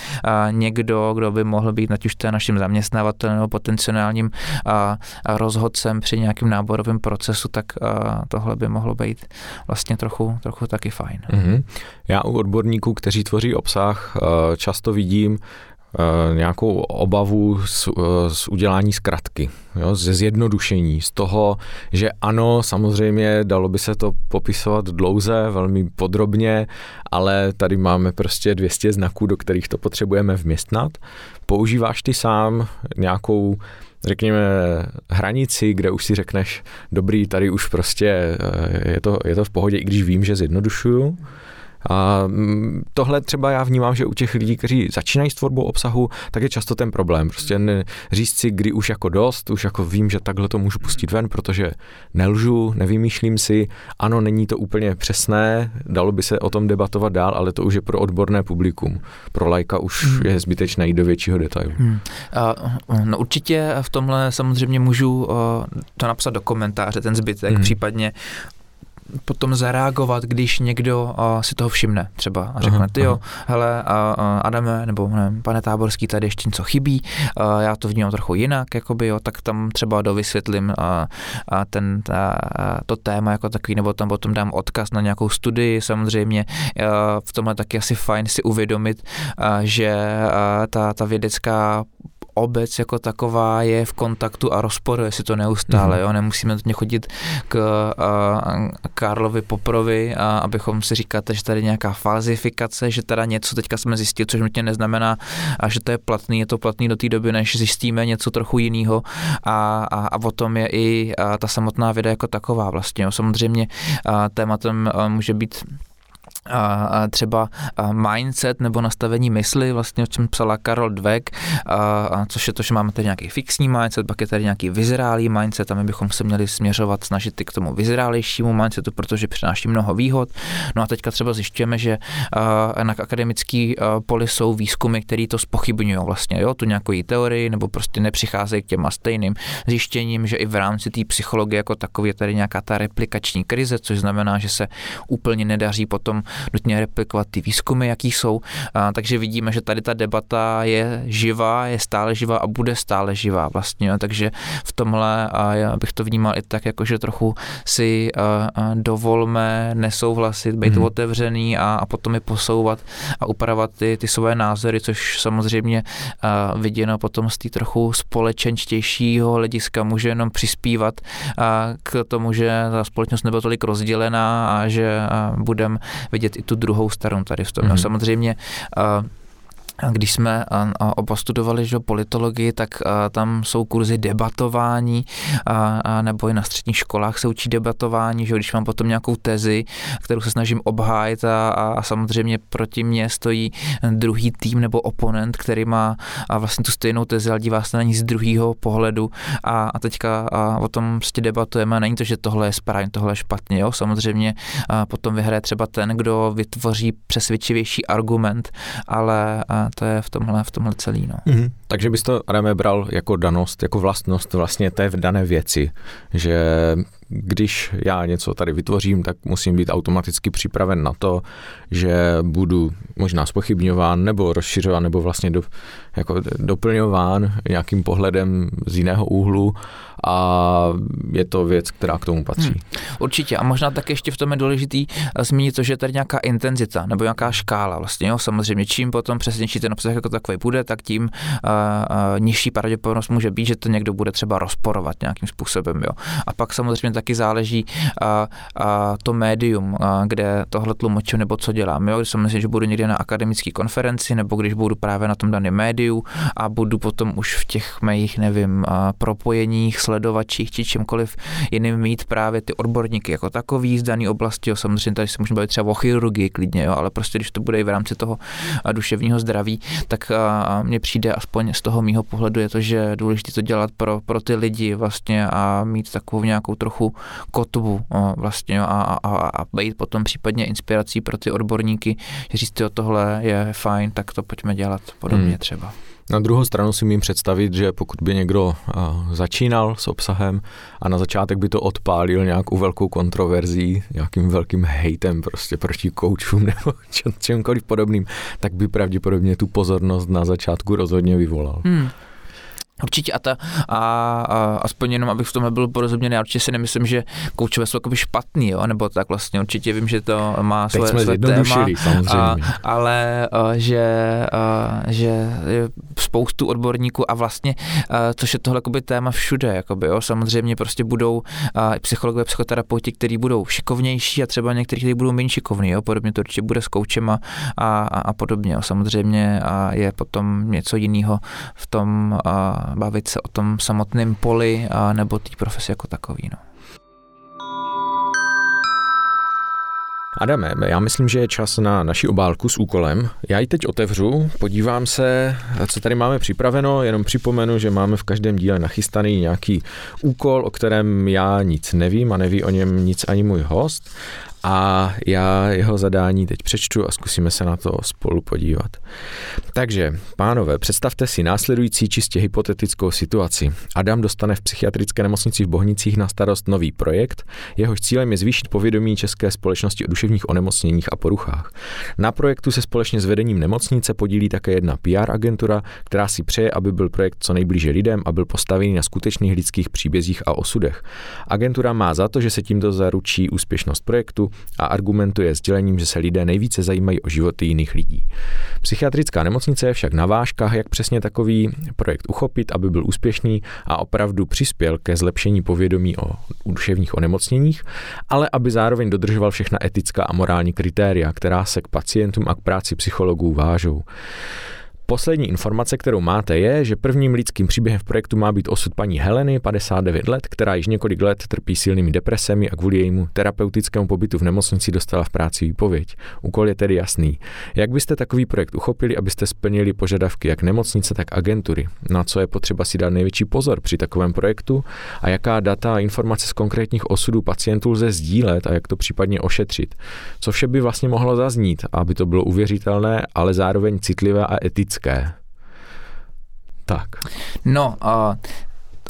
někdo, kdo by mohl být, ať už to je naším zaměstnavatelem nebo potenciálně profesionálním a, a rozhodcem při nějakém náborovém procesu, tak a, tohle by mohlo být vlastně trochu, trochu taky fajn. Mm-hmm. Já u odborníků, kteří tvoří obsah, často vidím nějakou obavu z, z udělání zkratky, jo, ze zjednodušení, z toho, že ano, samozřejmě dalo by se to popisovat dlouze, velmi podrobně, ale tady máme prostě 200 znaků, do kterých to potřebujeme vměstnat. Používáš ty sám nějakou řekněme, hranici, kde už si řekneš, dobrý, tady už prostě eh, je to, je to v pohodě, i když vím, že zjednodušuju. A mm, tohle třeba já vnímám, že u těch lidí, kteří začínají s tvorbou obsahu, tak je často ten problém. Prostě ne, říct si, kdy už jako dost, už jako vím, že takhle to můžu pustit ven, protože nelžu, nevymýšlím si, ano, není to úplně přesné, dalo by se o tom debatovat dál, ale to už je pro odborné publikum. Pro lajka už hmm. je zbytečné jít do většího detailu. Hmm. No určitě v tomhle samozřejmě můžu to napsat do komentáře, ten zbytek, hmm. případně potom zareagovat, když někdo uh, si toho všimne třeba a řekne, ty jo, hele, uh, Adame, nebo ne, pane Táborský, tady ještě něco chybí, uh, já to vnímám trochu jinak, jakoby, jo, tak tam třeba dovysvětlím uh, uh, ten, uh, to téma jako takový, nebo tam potom dám odkaz na nějakou studii, samozřejmě uh, v tomhle taky asi fajn si uvědomit, uh, že uh, ta, ta vědecká obec jako taková je v kontaktu a rozporuje si to neustále. Mm-hmm. Jo? Nemusíme nutně chodit k uh, Karlovi Poprovi, a abychom si říkali, že tady nějaká falzifikace, že teda něco teďka jsme zjistili, což nutně neznamená, a že to je platný, je to platný do té doby, než zjistíme něco trochu jiného a, a, a o tom je i a ta samotná věda jako taková vlastně. Jo? Samozřejmě a tématem a může být a třeba mindset nebo nastavení mysli, vlastně o čem psala Karol Dweck, a což je to, že máme tady nějaký fixní mindset, pak je tady nějaký vyzrálý mindset a my bychom se měli směřovat, snažit k tomu vyzrálejšímu mindsetu, protože přináší mnoho výhod. No a teďka třeba zjišťujeme, že na akademický poli jsou výzkumy, které to spochybňují vlastně, jo, tu nějakou teorii nebo prostě nepřicházejí k těma stejným zjištěním, že i v rámci té psychologie jako takové je tady nějaká ta replikační krize, což znamená, že se úplně nedaří potom nutně replikovat ty výzkumy, jaký jsou. A, takže vidíme, že tady ta debata je živá, je stále živá a bude stále živá vlastně. Takže v tomhle a já bych to vnímal i tak, jako že trochu si a, a dovolme nesouhlasit, být hmm. otevřený a, a potom je posouvat a upravovat ty, ty své názory, což samozřejmě a, viděno potom z té trochu společenštějšího hlediska může jenom přispívat a, k tomu, že ta společnost nebyla tolik rozdělená a že budeme vidět i tu druhou stranu tady v tom. Mm-hmm. No, samozřejmě uh, když jsme oba studovali že, politologii, tak tam jsou kurzy debatování, nebo i na středních školách se učí debatování, že když mám potom nějakou tezi, kterou se snažím obhájit a, a samozřejmě proti mně stojí druhý tým nebo oponent, který má vlastně tu stejnou tezi, ale dívá se na ní z druhého pohledu a, a teďka a o tom prostě debatujeme. Není to, že tohle je správně, tohle je špatně, jo? samozřejmě potom vyhraje třeba ten, kdo vytvoří přesvědčivější argument, ale a, to je v tomhle, v tomhle celý. No. Mm-hmm. Takže bys to, Adame, bral jako danost, jako vlastnost vlastně té v dané věci, že když já něco tady vytvořím, tak musím být automaticky připraven na to, že budu možná spochybňován nebo rozšiřován nebo vlastně do, jako doplňován nějakým pohledem z jiného úhlu a je to věc, která k tomu patří. Hmm. Určitě a možná tak ještě v tom je důležitý eh, zmínit to, že je tady nějaká intenzita nebo nějaká škála vlastně, jo, samozřejmě čím potom přesnější ten obsah jako takový bude, tak tím uh, uh, nižší pravděpodobnost může být, že to někdo bude třeba rozporovat nějakým způsobem, jo. A pak samozřejmě taky záleží uh, uh, to médium, uh, kde tohle tlumočím nebo co dělám, jo, když myslím, že budu někde na akademické konferenci nebo když budu právě na tom daném médiu a budu potom už v těch mých, nevím, uh, propojeních, sledovačích či čímkoliv jiným mít právě ty odborníky jako takový z dané oblasti. Jo. Samozřejmě tady se můžeme bavit třeba o chirurgii klidně, jo, ale prostě když to bude i v rámci toho duševního zdraví, tak mně přijde aspoň z toho mýho pohledu je to, že je důležité to dělat pro, pro ty lidi vlastně a mít takovou nějakou trochu kotvu vlastně a, a, a, a být potom případně inspirací pro ty odborníky, že říct, o tohle je fajn, tak to pojďme dělat podobně hmm. třeba. Na druhou stranu si mím představit, že pokud by někdo začínal s obsahem a na začátek by to odpálil nějakou velkou kontroverzí, nějakým velkým hejtem prostě proti koučům nebo čemkoliv podobným, tak by pravděpodobně tu pozornost na začátku rozhodně vyvolal. Hmm. Určitě a, ta, a, a aspoň jenom, abych v tom byl porozuměný, já určitě si nemyslím, že koučové jsou jakoby špatný, jo, nebo tak vlastně určitě vím, že to má Teď své, své téma, a, ale a, že, a, že je spoustu odborníků a vlastně, a, což je tohle jakoby téma všude, jakoby, jo, samozřejmě prostě budou a, psychologové, psychoterapeuti, kteří budou šikovnější a třeba někteří, kteří budou méně šikovní, jo, podobně to určitě bude s koučem a, a, a podobně, jo, samozřejmě a je potom něco jiného v tom a, bavit se o tom samotném poli a nebo té profesi jako takový. No. Adame, já myslím, že je čas na naši obálku s úkolem. Já ji teď otevřu, podívám se, co tady máme připraveno, jenom připomenu, že máme v každém díle nachystaný nějaký úkol, o kterém já nic nevím a neví o něm nic ani můj host a já jeho zadání teď přečtu a zkusíme se na to spolu podívat. Takže, pánové, představte si následující čistě hypotetickou situaci. Adam dostane v psychiatrické nemocnici v Bohnicích na starost nový projekt, jehož cílem je zvýšit povědomí české společnosti o duševních onemocněních a poruchách. Na projektu se společně s vedením nemocnice podílí také jedna PR agentura, která si přeje, aby byl projekt co nejblíže lidem a byl postavený na skutečných lidských příbězích a osudech. Agentura má za to, že se tímto zaručí úspěšnost projektu, a argumentuje sdělením, že se lidé nejvíce zajímají o životy jiných lidí. Psychiatrická nemocnice je však na vážkách, jak přesně takový projekt uchopit, aby byl úspěšný a opravdu přispěl ke zlepšení povědomí o duševních onemocněních, ale aby zároveň dodržoval všechna etická a morální kritéria, která se k pacientům a k práci psychologů vážou. Poslední informace, kterou máte, je, že prvním lidským příběhem v projektu má být osud paní Heleny, 59 let, která již několik let trpí silnými depresemi a kvůli jejímu terapeutickému pobytu v nemocnici dostala v práci výpověď. Úkol je tedy jasný. Jak byste takový projekt uchopili, abyste splnili požadavky jak nemocnice, tak agentury? Na co je potřeba si dát největší pozor při takovém projektu a jaká data a informace z konkrétních osudů pacientů lze sdílet a jak to případně ošetřit? Co vše by vlastně mohlo zaznít, aby to bylo uvěřitelné, ale zároveň citlivé a etické? Lidské. Tak. No, uh,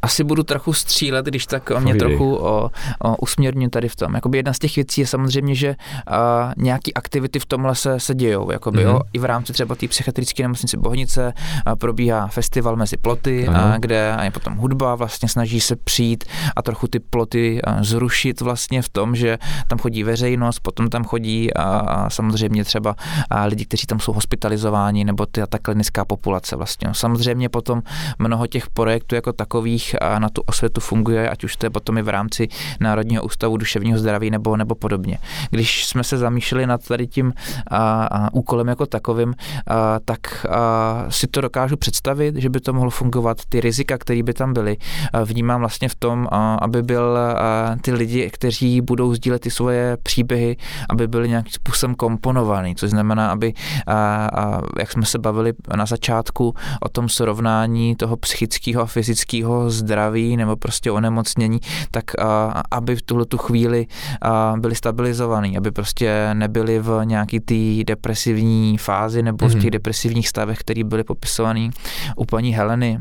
asi budu trochu střílet, když tak o mě trochu o, o, usměrním tady v tom. Jakoby jedna z těch věcí je samozřejmě, že a, nějaký aktivity v tomhle se, se dějou. Jakoby, mm-hmm. jo, I v rámci třeba té psychiatrické nemocnice Bohnice a probíhá festival mezi ploty, a, kde a je potom hudba vlastně snaží se přijít a trochu ty ploty a, zrušit vlastně v tom, že tam chodí veřejnost, potom tam chodí a, a samozřejmě třeba a lidi, kteří tam jsou hospitalizováni, nebo ty, ta klinická populace vlastně. Samozřejmě potom mnoho těch projektů jako takových a na tu osvětu funguje, ať už to je potom i v rámci Národního ústavu duševního zdraví nebo, nebo podobně. Když jsme se zamýšleli nad tady tím a, a, úkolem jako takovým, a, tak a, si to dokážu představit, že by to mohlo fungovat. Ty rizika, které by tam byly, a, vnímám vlastně v tom, a, aby byl a, ty lidi, kteří budou sdílet ty svoje příběhy, aby byly nějakým způsobem komponovaný, což znamená, aby, a, a, jak jsme se bavili na začátku o tom srovnání toho psychického a fyzického zdraví nebo prostě onemocnění, tak aby v tuhle tu chvíli byli stabilizovaní, aby prostě nebyli v nějaký té depresivní fázi nebo mm-hmm. v těch mhm. depresivních stavech, které byly popisované u paní Heleny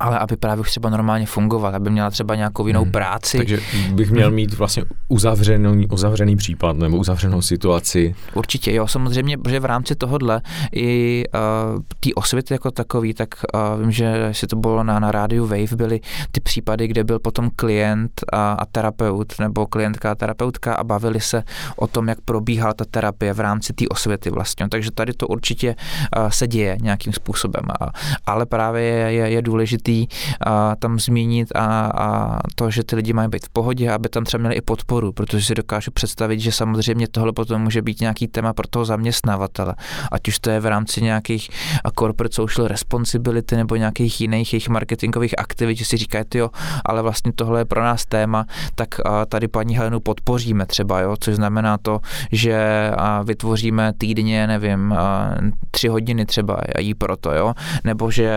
ale aby právě už třeba normálně fungoval, aby měla třeba nějakou jinou hmm. práci. Takže bych měl mít vlastně uzavřený, uzavřený případ nebo uzavřenou situaci. Určitě, jo, samozřejmě, že v rámci tohohle i uh, ty osvěty jako takový, tak uh, vím, že si to bylo na, na rádiu Wave, byly ty případy, kde byl potom klient a, a terapeut, nebo klientka a terapeutka a bavili se o tom, jak probíhala ta terapie v rámci té osvěty vlastně. Takže tady to určitě uh, se děje nějakým způsobem. A, ale právě je, je, je důležité důležitý a, tam zmínit a, a to, že ty lidi mají být v pohodě, aby tam třeba měli i podporu, protože si dokážu představit, že samozřejmě tohle potom může být nějaký téma pro toho zaměstnavatele, ať už to je v rámci nějakých corporate social responsibility nebo nějakých jiných jejich marketingových aktivit, že si říkají, jo, ale vlastně tohle je pro nás téma, tak tady paní Helenu podpoříme třeba, jo, což znamená to, že vytvoříme týdně, nevím, tři hodiny třeba jí proto, jo, nebo že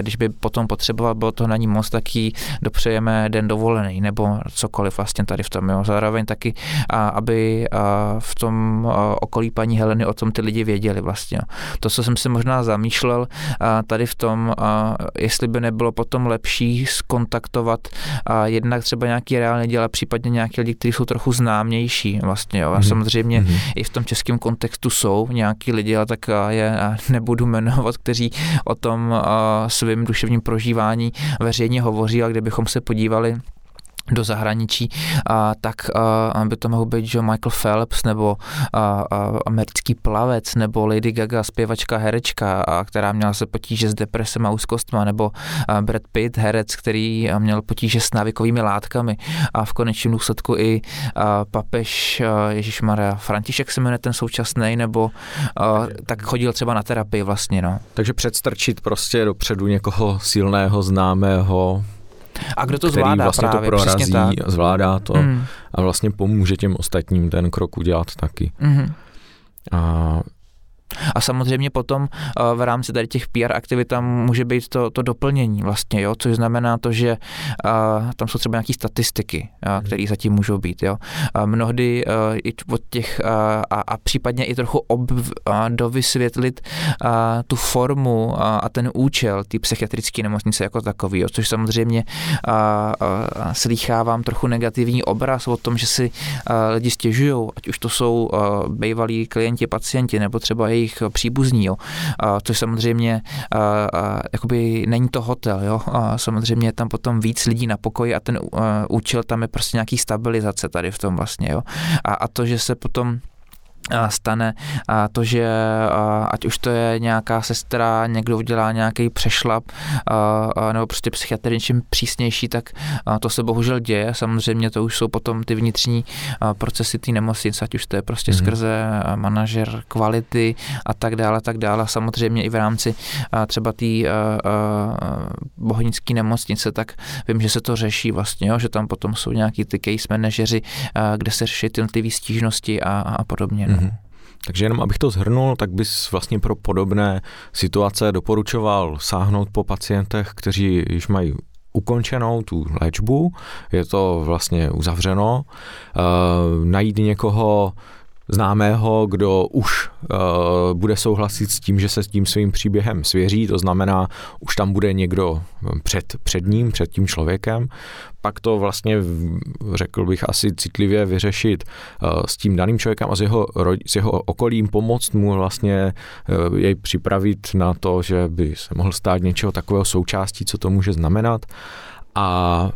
když by potom potřebovali potřeboval, bylo to na ní moc, tak jí dopřejeme den dovolený nebo cokoliv vlastně tady v tom. Jo. Zároveň taky, a, aby a v tom a, okolí paní Heleny o tom ty lidi věděli vlastně. To, co jsem si možná zamýšlel a, tady v tom, a, jestli by nebylo potom lepší skontaktovat a jednak třeba nějaký reálný děla, případně nějaký lidi, kteří jsou trochu známější vlastně. Jo. A mm-hmm. samozřejmě mm-hmm. i v tom českém kontextu jsou nějaký lidi, ale tak je nebudu jmenovat, kteří o tom svým duševním prožíváním používání veřejně hovoří, a kdybychom se podívali do zahraničí, a, tak a, by to mohl být že Michael Phelps nebo a, a, americký plavec nebo Lady Gaga, zpěvačka, herečka, a, která měla se potíže s depresem a úzkostma nebo a Brad Pitt, herec, který měl potíže s návykovými látkami a v konečném důsledku i a, papež Ježíš Maria František se jmenuje ten současný, nebo a, tak chodil třeba na terapii vlastně. No. Takže předstrčit prostě dopředu někoho silného, známého, a kdo to zvládá vlastně právě, to prorazí, zvládá to mm. a vlastně pomůže těm ostatním ten krok udělat taky. Mm. A a samozřejmě potom eh, v rámci tady těch PR aktivit tam může být to, to doplnění vlastně, jo, což znamená to, že uh, tam jsou třeba nějaké statistiky, uh, které zatím můžou být, jo. Uh, mnohdy i od těch a, a případně i trochu ob, uh, dovysvětlit uh, tu formu uh, a ten účel té psychiatrické nemocnice jako takový, jo, což samozřejmě uh, uh, slýchávám trochu negativní obraz o tom, že si uh, lidi stěžují, ať už to jsou uh, bývalí klienti, pacienti, nebo třeba jejich příbuzní, jo. A, což samozřejmě a, a, jakoby není to hotel, jo. A samozřejmě je tam potom víc lidí na pokoji a ten a, účel tam je prostě nějaký stabilizace tady v tom vlastně, jo. A, a to, že se potom stane a to, že ať už to je nějaká sestra, někdo udělá nějaký přešlap nebo prostě psychiatr něčím přísnější, tak to se bohužel děje. Samozřejmě to už jsou potom ty vnitřní procesy té nemocnice, ať už to je prostě mm. skrze manažer kvality a tak dále, tak dále. Samozřejmě i v rámci třeba té bohnické nemocnice, tak vím, že se to řeší vlastně, jo, že tam potom jsou nějaký ty case manažeři, kde se řeší ty stížnosti a, a podobně. No. Mm-hmm. Takže jenom abych to zhrnul, tak bys vlastně pro podobné situace doporučoval sáhnout po pacientech, kteří již mají ukončenou tu léčbu, je to vlastně uzavřeno, uh, najít někoho, známého, kdo už uh, bude souhlasit s tím, že se s tím svým příběhem svěří, to znamená, už tam bude někdo před, před ním, před tím člověkem, pak to vlastně, řekl bych, asi citlivě vyřešit uh, s tím daným člověkem a s jeho, s jeho okolím, pomoct mu vlastně uh, jej připravit na to, že by se mohl stát něčeho takového součástí, co to může znamenat. A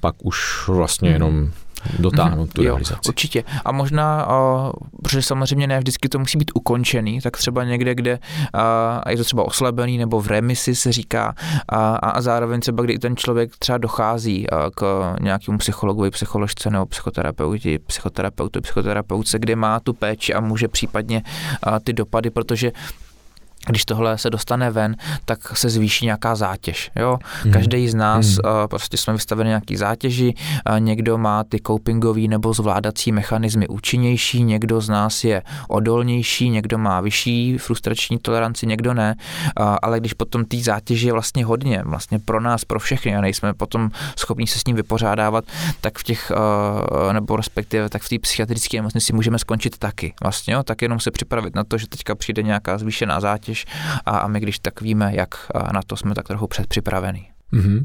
pak už vlastně jenom dotáhnout tu realizaci. Jo, určitě. A možná, uh, protože samozřejmě ne vždycky to musí být ukončený, tak třeba někde, kde uh, je to třeba oslabený nebo v remisi se říká a, a zároveň třeba, kdy ten člověk třeba dochází uh, k nějakému psychologovi, psycholožce nebo psychoterapeuti, psychoterapeutu, psychoterapeutce, kde má tu péči a může případně uh, ty dopady, protože když tohle se dostane ven, tak se zvýší nějaká zátěž. Jo? Mm. Každý z nás mm. uh, prostě jsme vystaveni nějaký zátěži, uh, někdo má ty copingový nebo zvládací mechanismy účinnější, někdo z nás je odolnější, někdo má vyšší frustrační toleranci, někdo ne, uh, ale když potom té zátěži je vlastně hodně, vlastně pro nás, pro všechny a nejsme potom schopni se s ním vypořádávat, tak v těch, uh, nebo respektive tak v té psychiatrické nemocnici můžeme skončit taky. Vlastně, jo? tak jenom se připravit na to, že teďka přijde nějaká zvýšená zátěž, soutěž a, a my když tak víme, jak na to jsme tak trochu předpřipravení. Mm-hmm.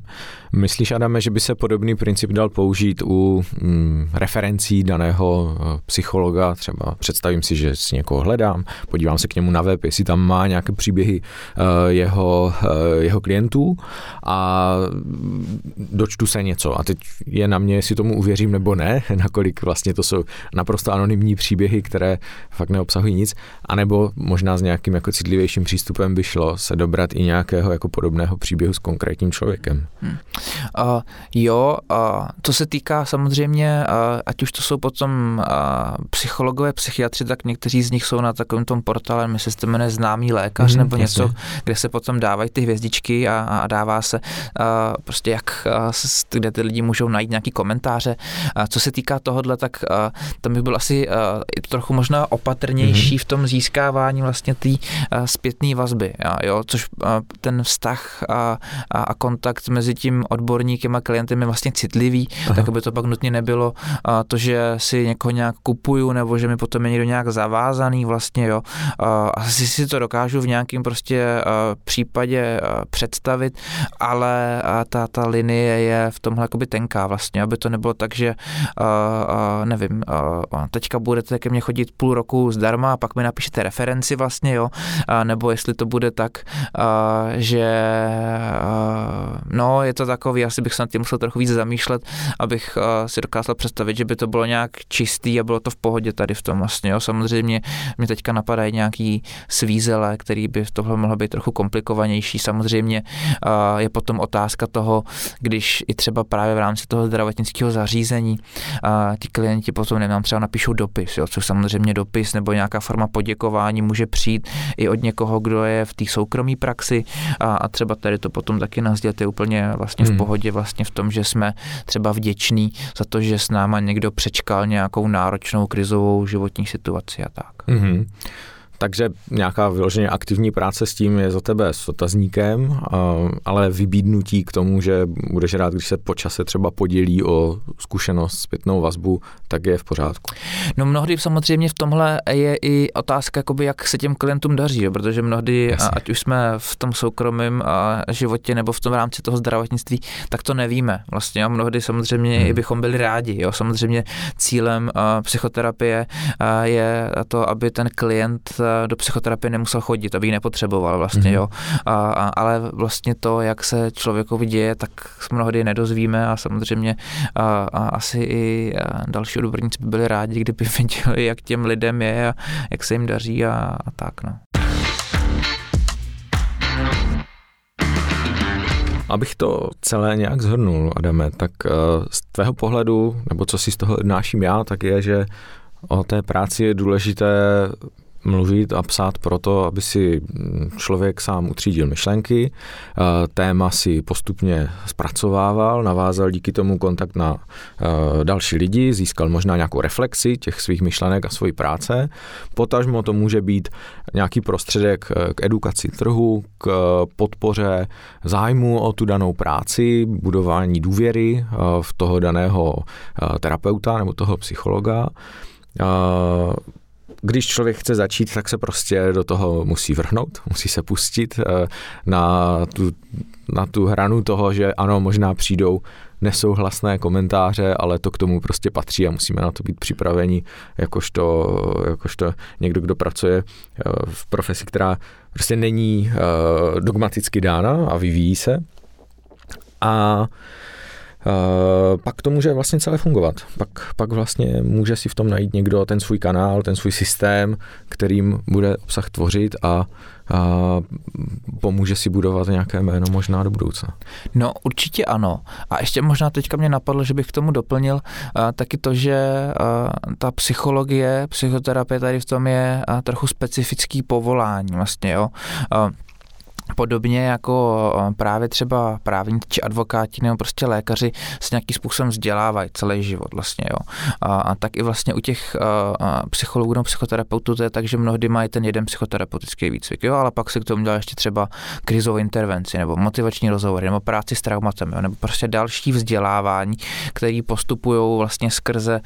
Myslíš, Adame, že by se podobný princip dal použít u mm, referencí daného eh, psychologa? Třeba představím si, že si někoho hledám, podívám se k němu na web, jestli tam má nějaké příběhy uh, jeho, uh, jeho klientů a dočtu se něco. A teď je na mě, jestli tomu uvěřím nebo ne, nakolik vlastně to jsou naprosto anonymní příběhy, které fakt neobsahují nic, anebo možná s nějakým jako citlivějším přístupem by šlo se dobrat i nějakého jako podobného příběhu s konkrétním člověkem člověkem. Hmm. Uh, jo, uh, co se týká samozřejmě, uh, ať už to jsou potom uh, psychologové, psychiatři, tak někteří z nich jsou na takovém tom portále, my se to jmenuje známý lékař hmm, nebo jasně. něco, kde se potom dávají ty hvězdičky a, a dává se uh, prostě jak, uh, kde ty lidi můžou najít nějaký komentáře. Uh, co se týká tohohle, tak uh, tam bych byl asi uh, trochu možná opatrnější hmm. v tom získávání vlastně té uh, zpětné vazby, jo, což uh, ten vztah a, a, a kontakt kontakt mezi tím odborníkem a klientem je vlastně citlivý, Aha. tak aby to pak nutně nebylo a to, že si někoho nějak kupuju, nebo že mi potom je někdo nějak zavázaný vlastně, jo. A asi si to dokážu v nějakém prostě případě představit, ale ta, ta linie je v tomhle jakoby tenká vlastně, aby to nebylo tak, že nevím, teďka budete ke mně chodit půl roku zdarma a pak mi napíšete referenci vlastně, jo, nebo jestli to bude tak, že no, je to takový, asi bych se nad tím musel trochu víc zamýšlet, abych uh, si dokázal představit, že by to bylo nějak čistý a bylo to v pohodě tady v tom vlastně. Jo. Samozřejmě mě teďka napadají nějaký svízele, který by tohle mohlo být trochu komplikovanější. Samozřejmě uh, je potom otázka toho, když i třeba právě v rámci toho zdravotnického zařízení uh, ti klienti potom nám třeba napíšou dopis, jo, což samozřejmě dopis nebo nějaká forma poděkování může přijít i od někoho, kdo je v té soukromé praxi a, a třeba tady to potom taky nazdět je úplně vlastně hmm. v pohodě vlastně v tom, že jsme třeba vděční za to, že s náma někdo přečkal nějakou náročnou krizovou životní situaci a tak. Hmm. Takže nějaká vyloženě aktivní práce s tím je za tebe s otazníkem, ale vybídnutí k tomu, že budeš rád, když se po čase třeba podělí o zkušenost, zpětnou vazbu, tak je v pořádku. No mnohdy samozřejmě v tomhle je i otázka, jakoby, jak se těm klientům daří, jo? protože mnohdy, Jasně. ať už jsme v tom soukromém životě nebo v tom rámci toho zdravotnictví, tak to nevíme vlastně a mnohdy samozřejmě hmm. i bychom byli rádi. Jo? Samozřejmě cílem psychoterapie je to, aby ten klient do psychoterapie nemusel chodit, aby ji nepotřeboval vlastně, mm-hmm. jo. A, a, ale vlastně to, jak se člověkovi děje, tak mnohdy nedozvíme a samozřejmě a, a asi i další odborníci by byli rádi, kdyby věděli, jak těm lidem je a jak se jim daří a, a tak, no. Abych to celé nějak zhrnul, Adame, tak eh, z tvého pohledu, nebo co si z toho odnáším já, tak je, že o té práci je důležité mluvit a psát proto, aby si člověk sám utřídil myšlenky, téma si postupně zpracovával, navázal díky tomu kontakt na další lidi, získal možná nějakou reflexi těch svých myšlenek a svojí práce. Potažmo to může být nějaký prostředek eh, k edukaci trhu, k podpoře zájmu o tu danou práci, budování důvěry v toho daného terapeuta nebo toho psychologa když člověk chce začít, tak se prostě do toho musí vrhnout, musí se pustit eh, na tu, na tu hranu toho, že ano, možná přijdou nesouhlasné komentáře, ale to k tomu prostě patří a musíme na to být připraveni jakožto, jakožto někdo, kdo pracuje eh, v profesi, která prostě není eh, dogmaticky dána a vyvíjí se. A Uh, pak to může vlastně celé fungovat. Pak, pak vlastně může si v tom najít někdo ten svůj kanál, ten svůj systém, kterým bude obsah tvořit a, a pomůže si budovat nějaké jméno možná do budoucna. No určitě ano. A ještě možná teďka mě napadlo, že bych k tomu doplnil uh, taky to, že uh, ta psychologie, psychoterapie tady v tom je uh, trochu specifický povolání vlastně, jo. Uh, Podobně jako eh, právě třeba právníci či advokáti nebo prostě lékaři se nějakým způsobem vzdělávají celý život vlastně, jo. A, a tak i vlastně u těch a, eh, a psychologů nebo psychoterapeutů to je tak, že mnohdy mají ten jeden psychoterapeutický výcvik, jo, ale pak se k tomu dělá ještě třeba krizovou intervenci nebo motivační rozhovory nebo práci s traumatem, jo, nebo prostě další vzdělávání, který postupují vlastně skrze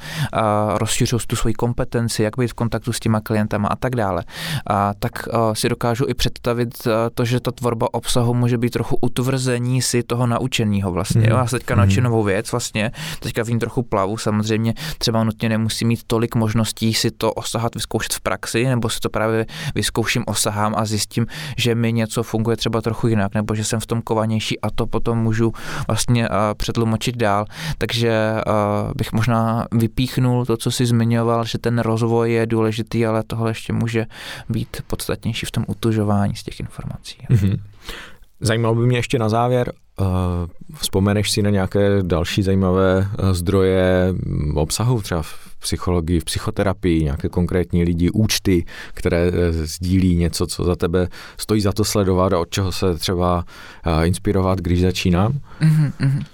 rozšiřují tu svoji kompetenci, jak být v kontaktu s těma klientama a tak dále. A, tak a, si dokážu i představit to, že ta tvorba obsahu může být trochu utvrzení si toho naučeného vlastně. Mm. Jo? Já se teďka mm. naučím novou věc vlastně, teďka vím trochu plavu, samozřejmě třeba nutně nemusí mít tolik možností si to osahat, vyzkoušet v praxi, nebo si to právě vyzkouším, osahám a zjistím, že mi něco funguje třeba trochu jinak, nebo že jsem v tom kovanější a to potom můžu vlastně uh, přetlumočit dál. Takže uh, bych možná vypíchnul to, co si zmiňoval, že ten rozvoj je důležitý, ale tohle ještě může být podstatnější v tom utužování z těch informací. Mm-hmm. Zajímalo by mě ještě na závěr, vzpomeneš si na nějaké další zajímavé uh, zdroje mm, obsahu, třeba v psychologii, v psychoterapii, nějaké konkrétní lidi, účty, které uh, sdílí něco, co za tebe stojí za to sledovat a od čeho se třeba inspirovat, když začínám? Mm-hmm.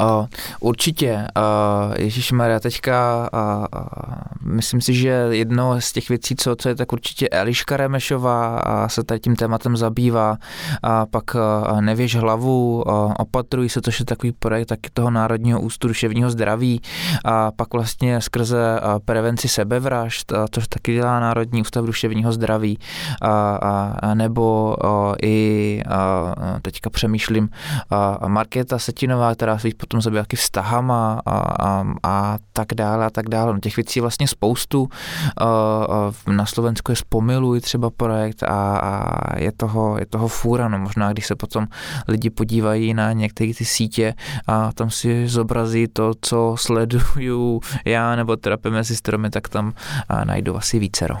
Uh, určitě. Uh, Ježíš Maria, teďka uh, uh, myslím si, že jedno z těch věcí, co, co je tak určitě Eliška Remešová a se tady tím tématem zabývá. A pak uh, Nevěž hlavu, uh, opatrují se, to je takový projekt taky toho Národního ústu duševního zdraví. A pak vlastně skrze prevenci sebevražd, což taky dělá Národní ústav duševního zdraví. A, a, a nebo uh, i uh, teďka přemýšlím uh, Markéta Setinová, která se potom zabývá taky vztahama a, a, a tak dále a tak dále. No, těch věcí vlastně spoustu. Uh, uh, na Slovensku je Spomiluj třeba projekt a, a je, toho, je toho fůra. No, možná, když se potom lidi podívají na některé ty sítě a tam si zobrazí to, co sleduju já nebo terapie mezi stromy, tak tam najdu asi vícero.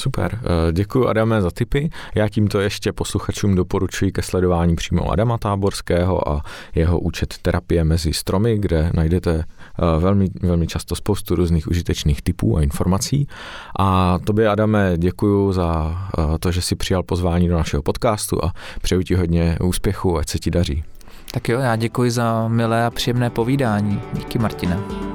Super, eh, děkuji Adame za tipy. Já tímto ještě posluchačům doporučuji ke sledování přímo Adama Táborského a jeho účet terapie mezi stromy, kde najdete eh, velmi, velmi často spoustu různých užitečných typů a informací. A tobě, Adame, děkuji za eh, to, že jsi přijal pozvání do našeho podcastu a přeju ti hodně úspěchu, ať se ti daří. Tak jo, já děkuji za milé a příjemné povídání. Díky Martina.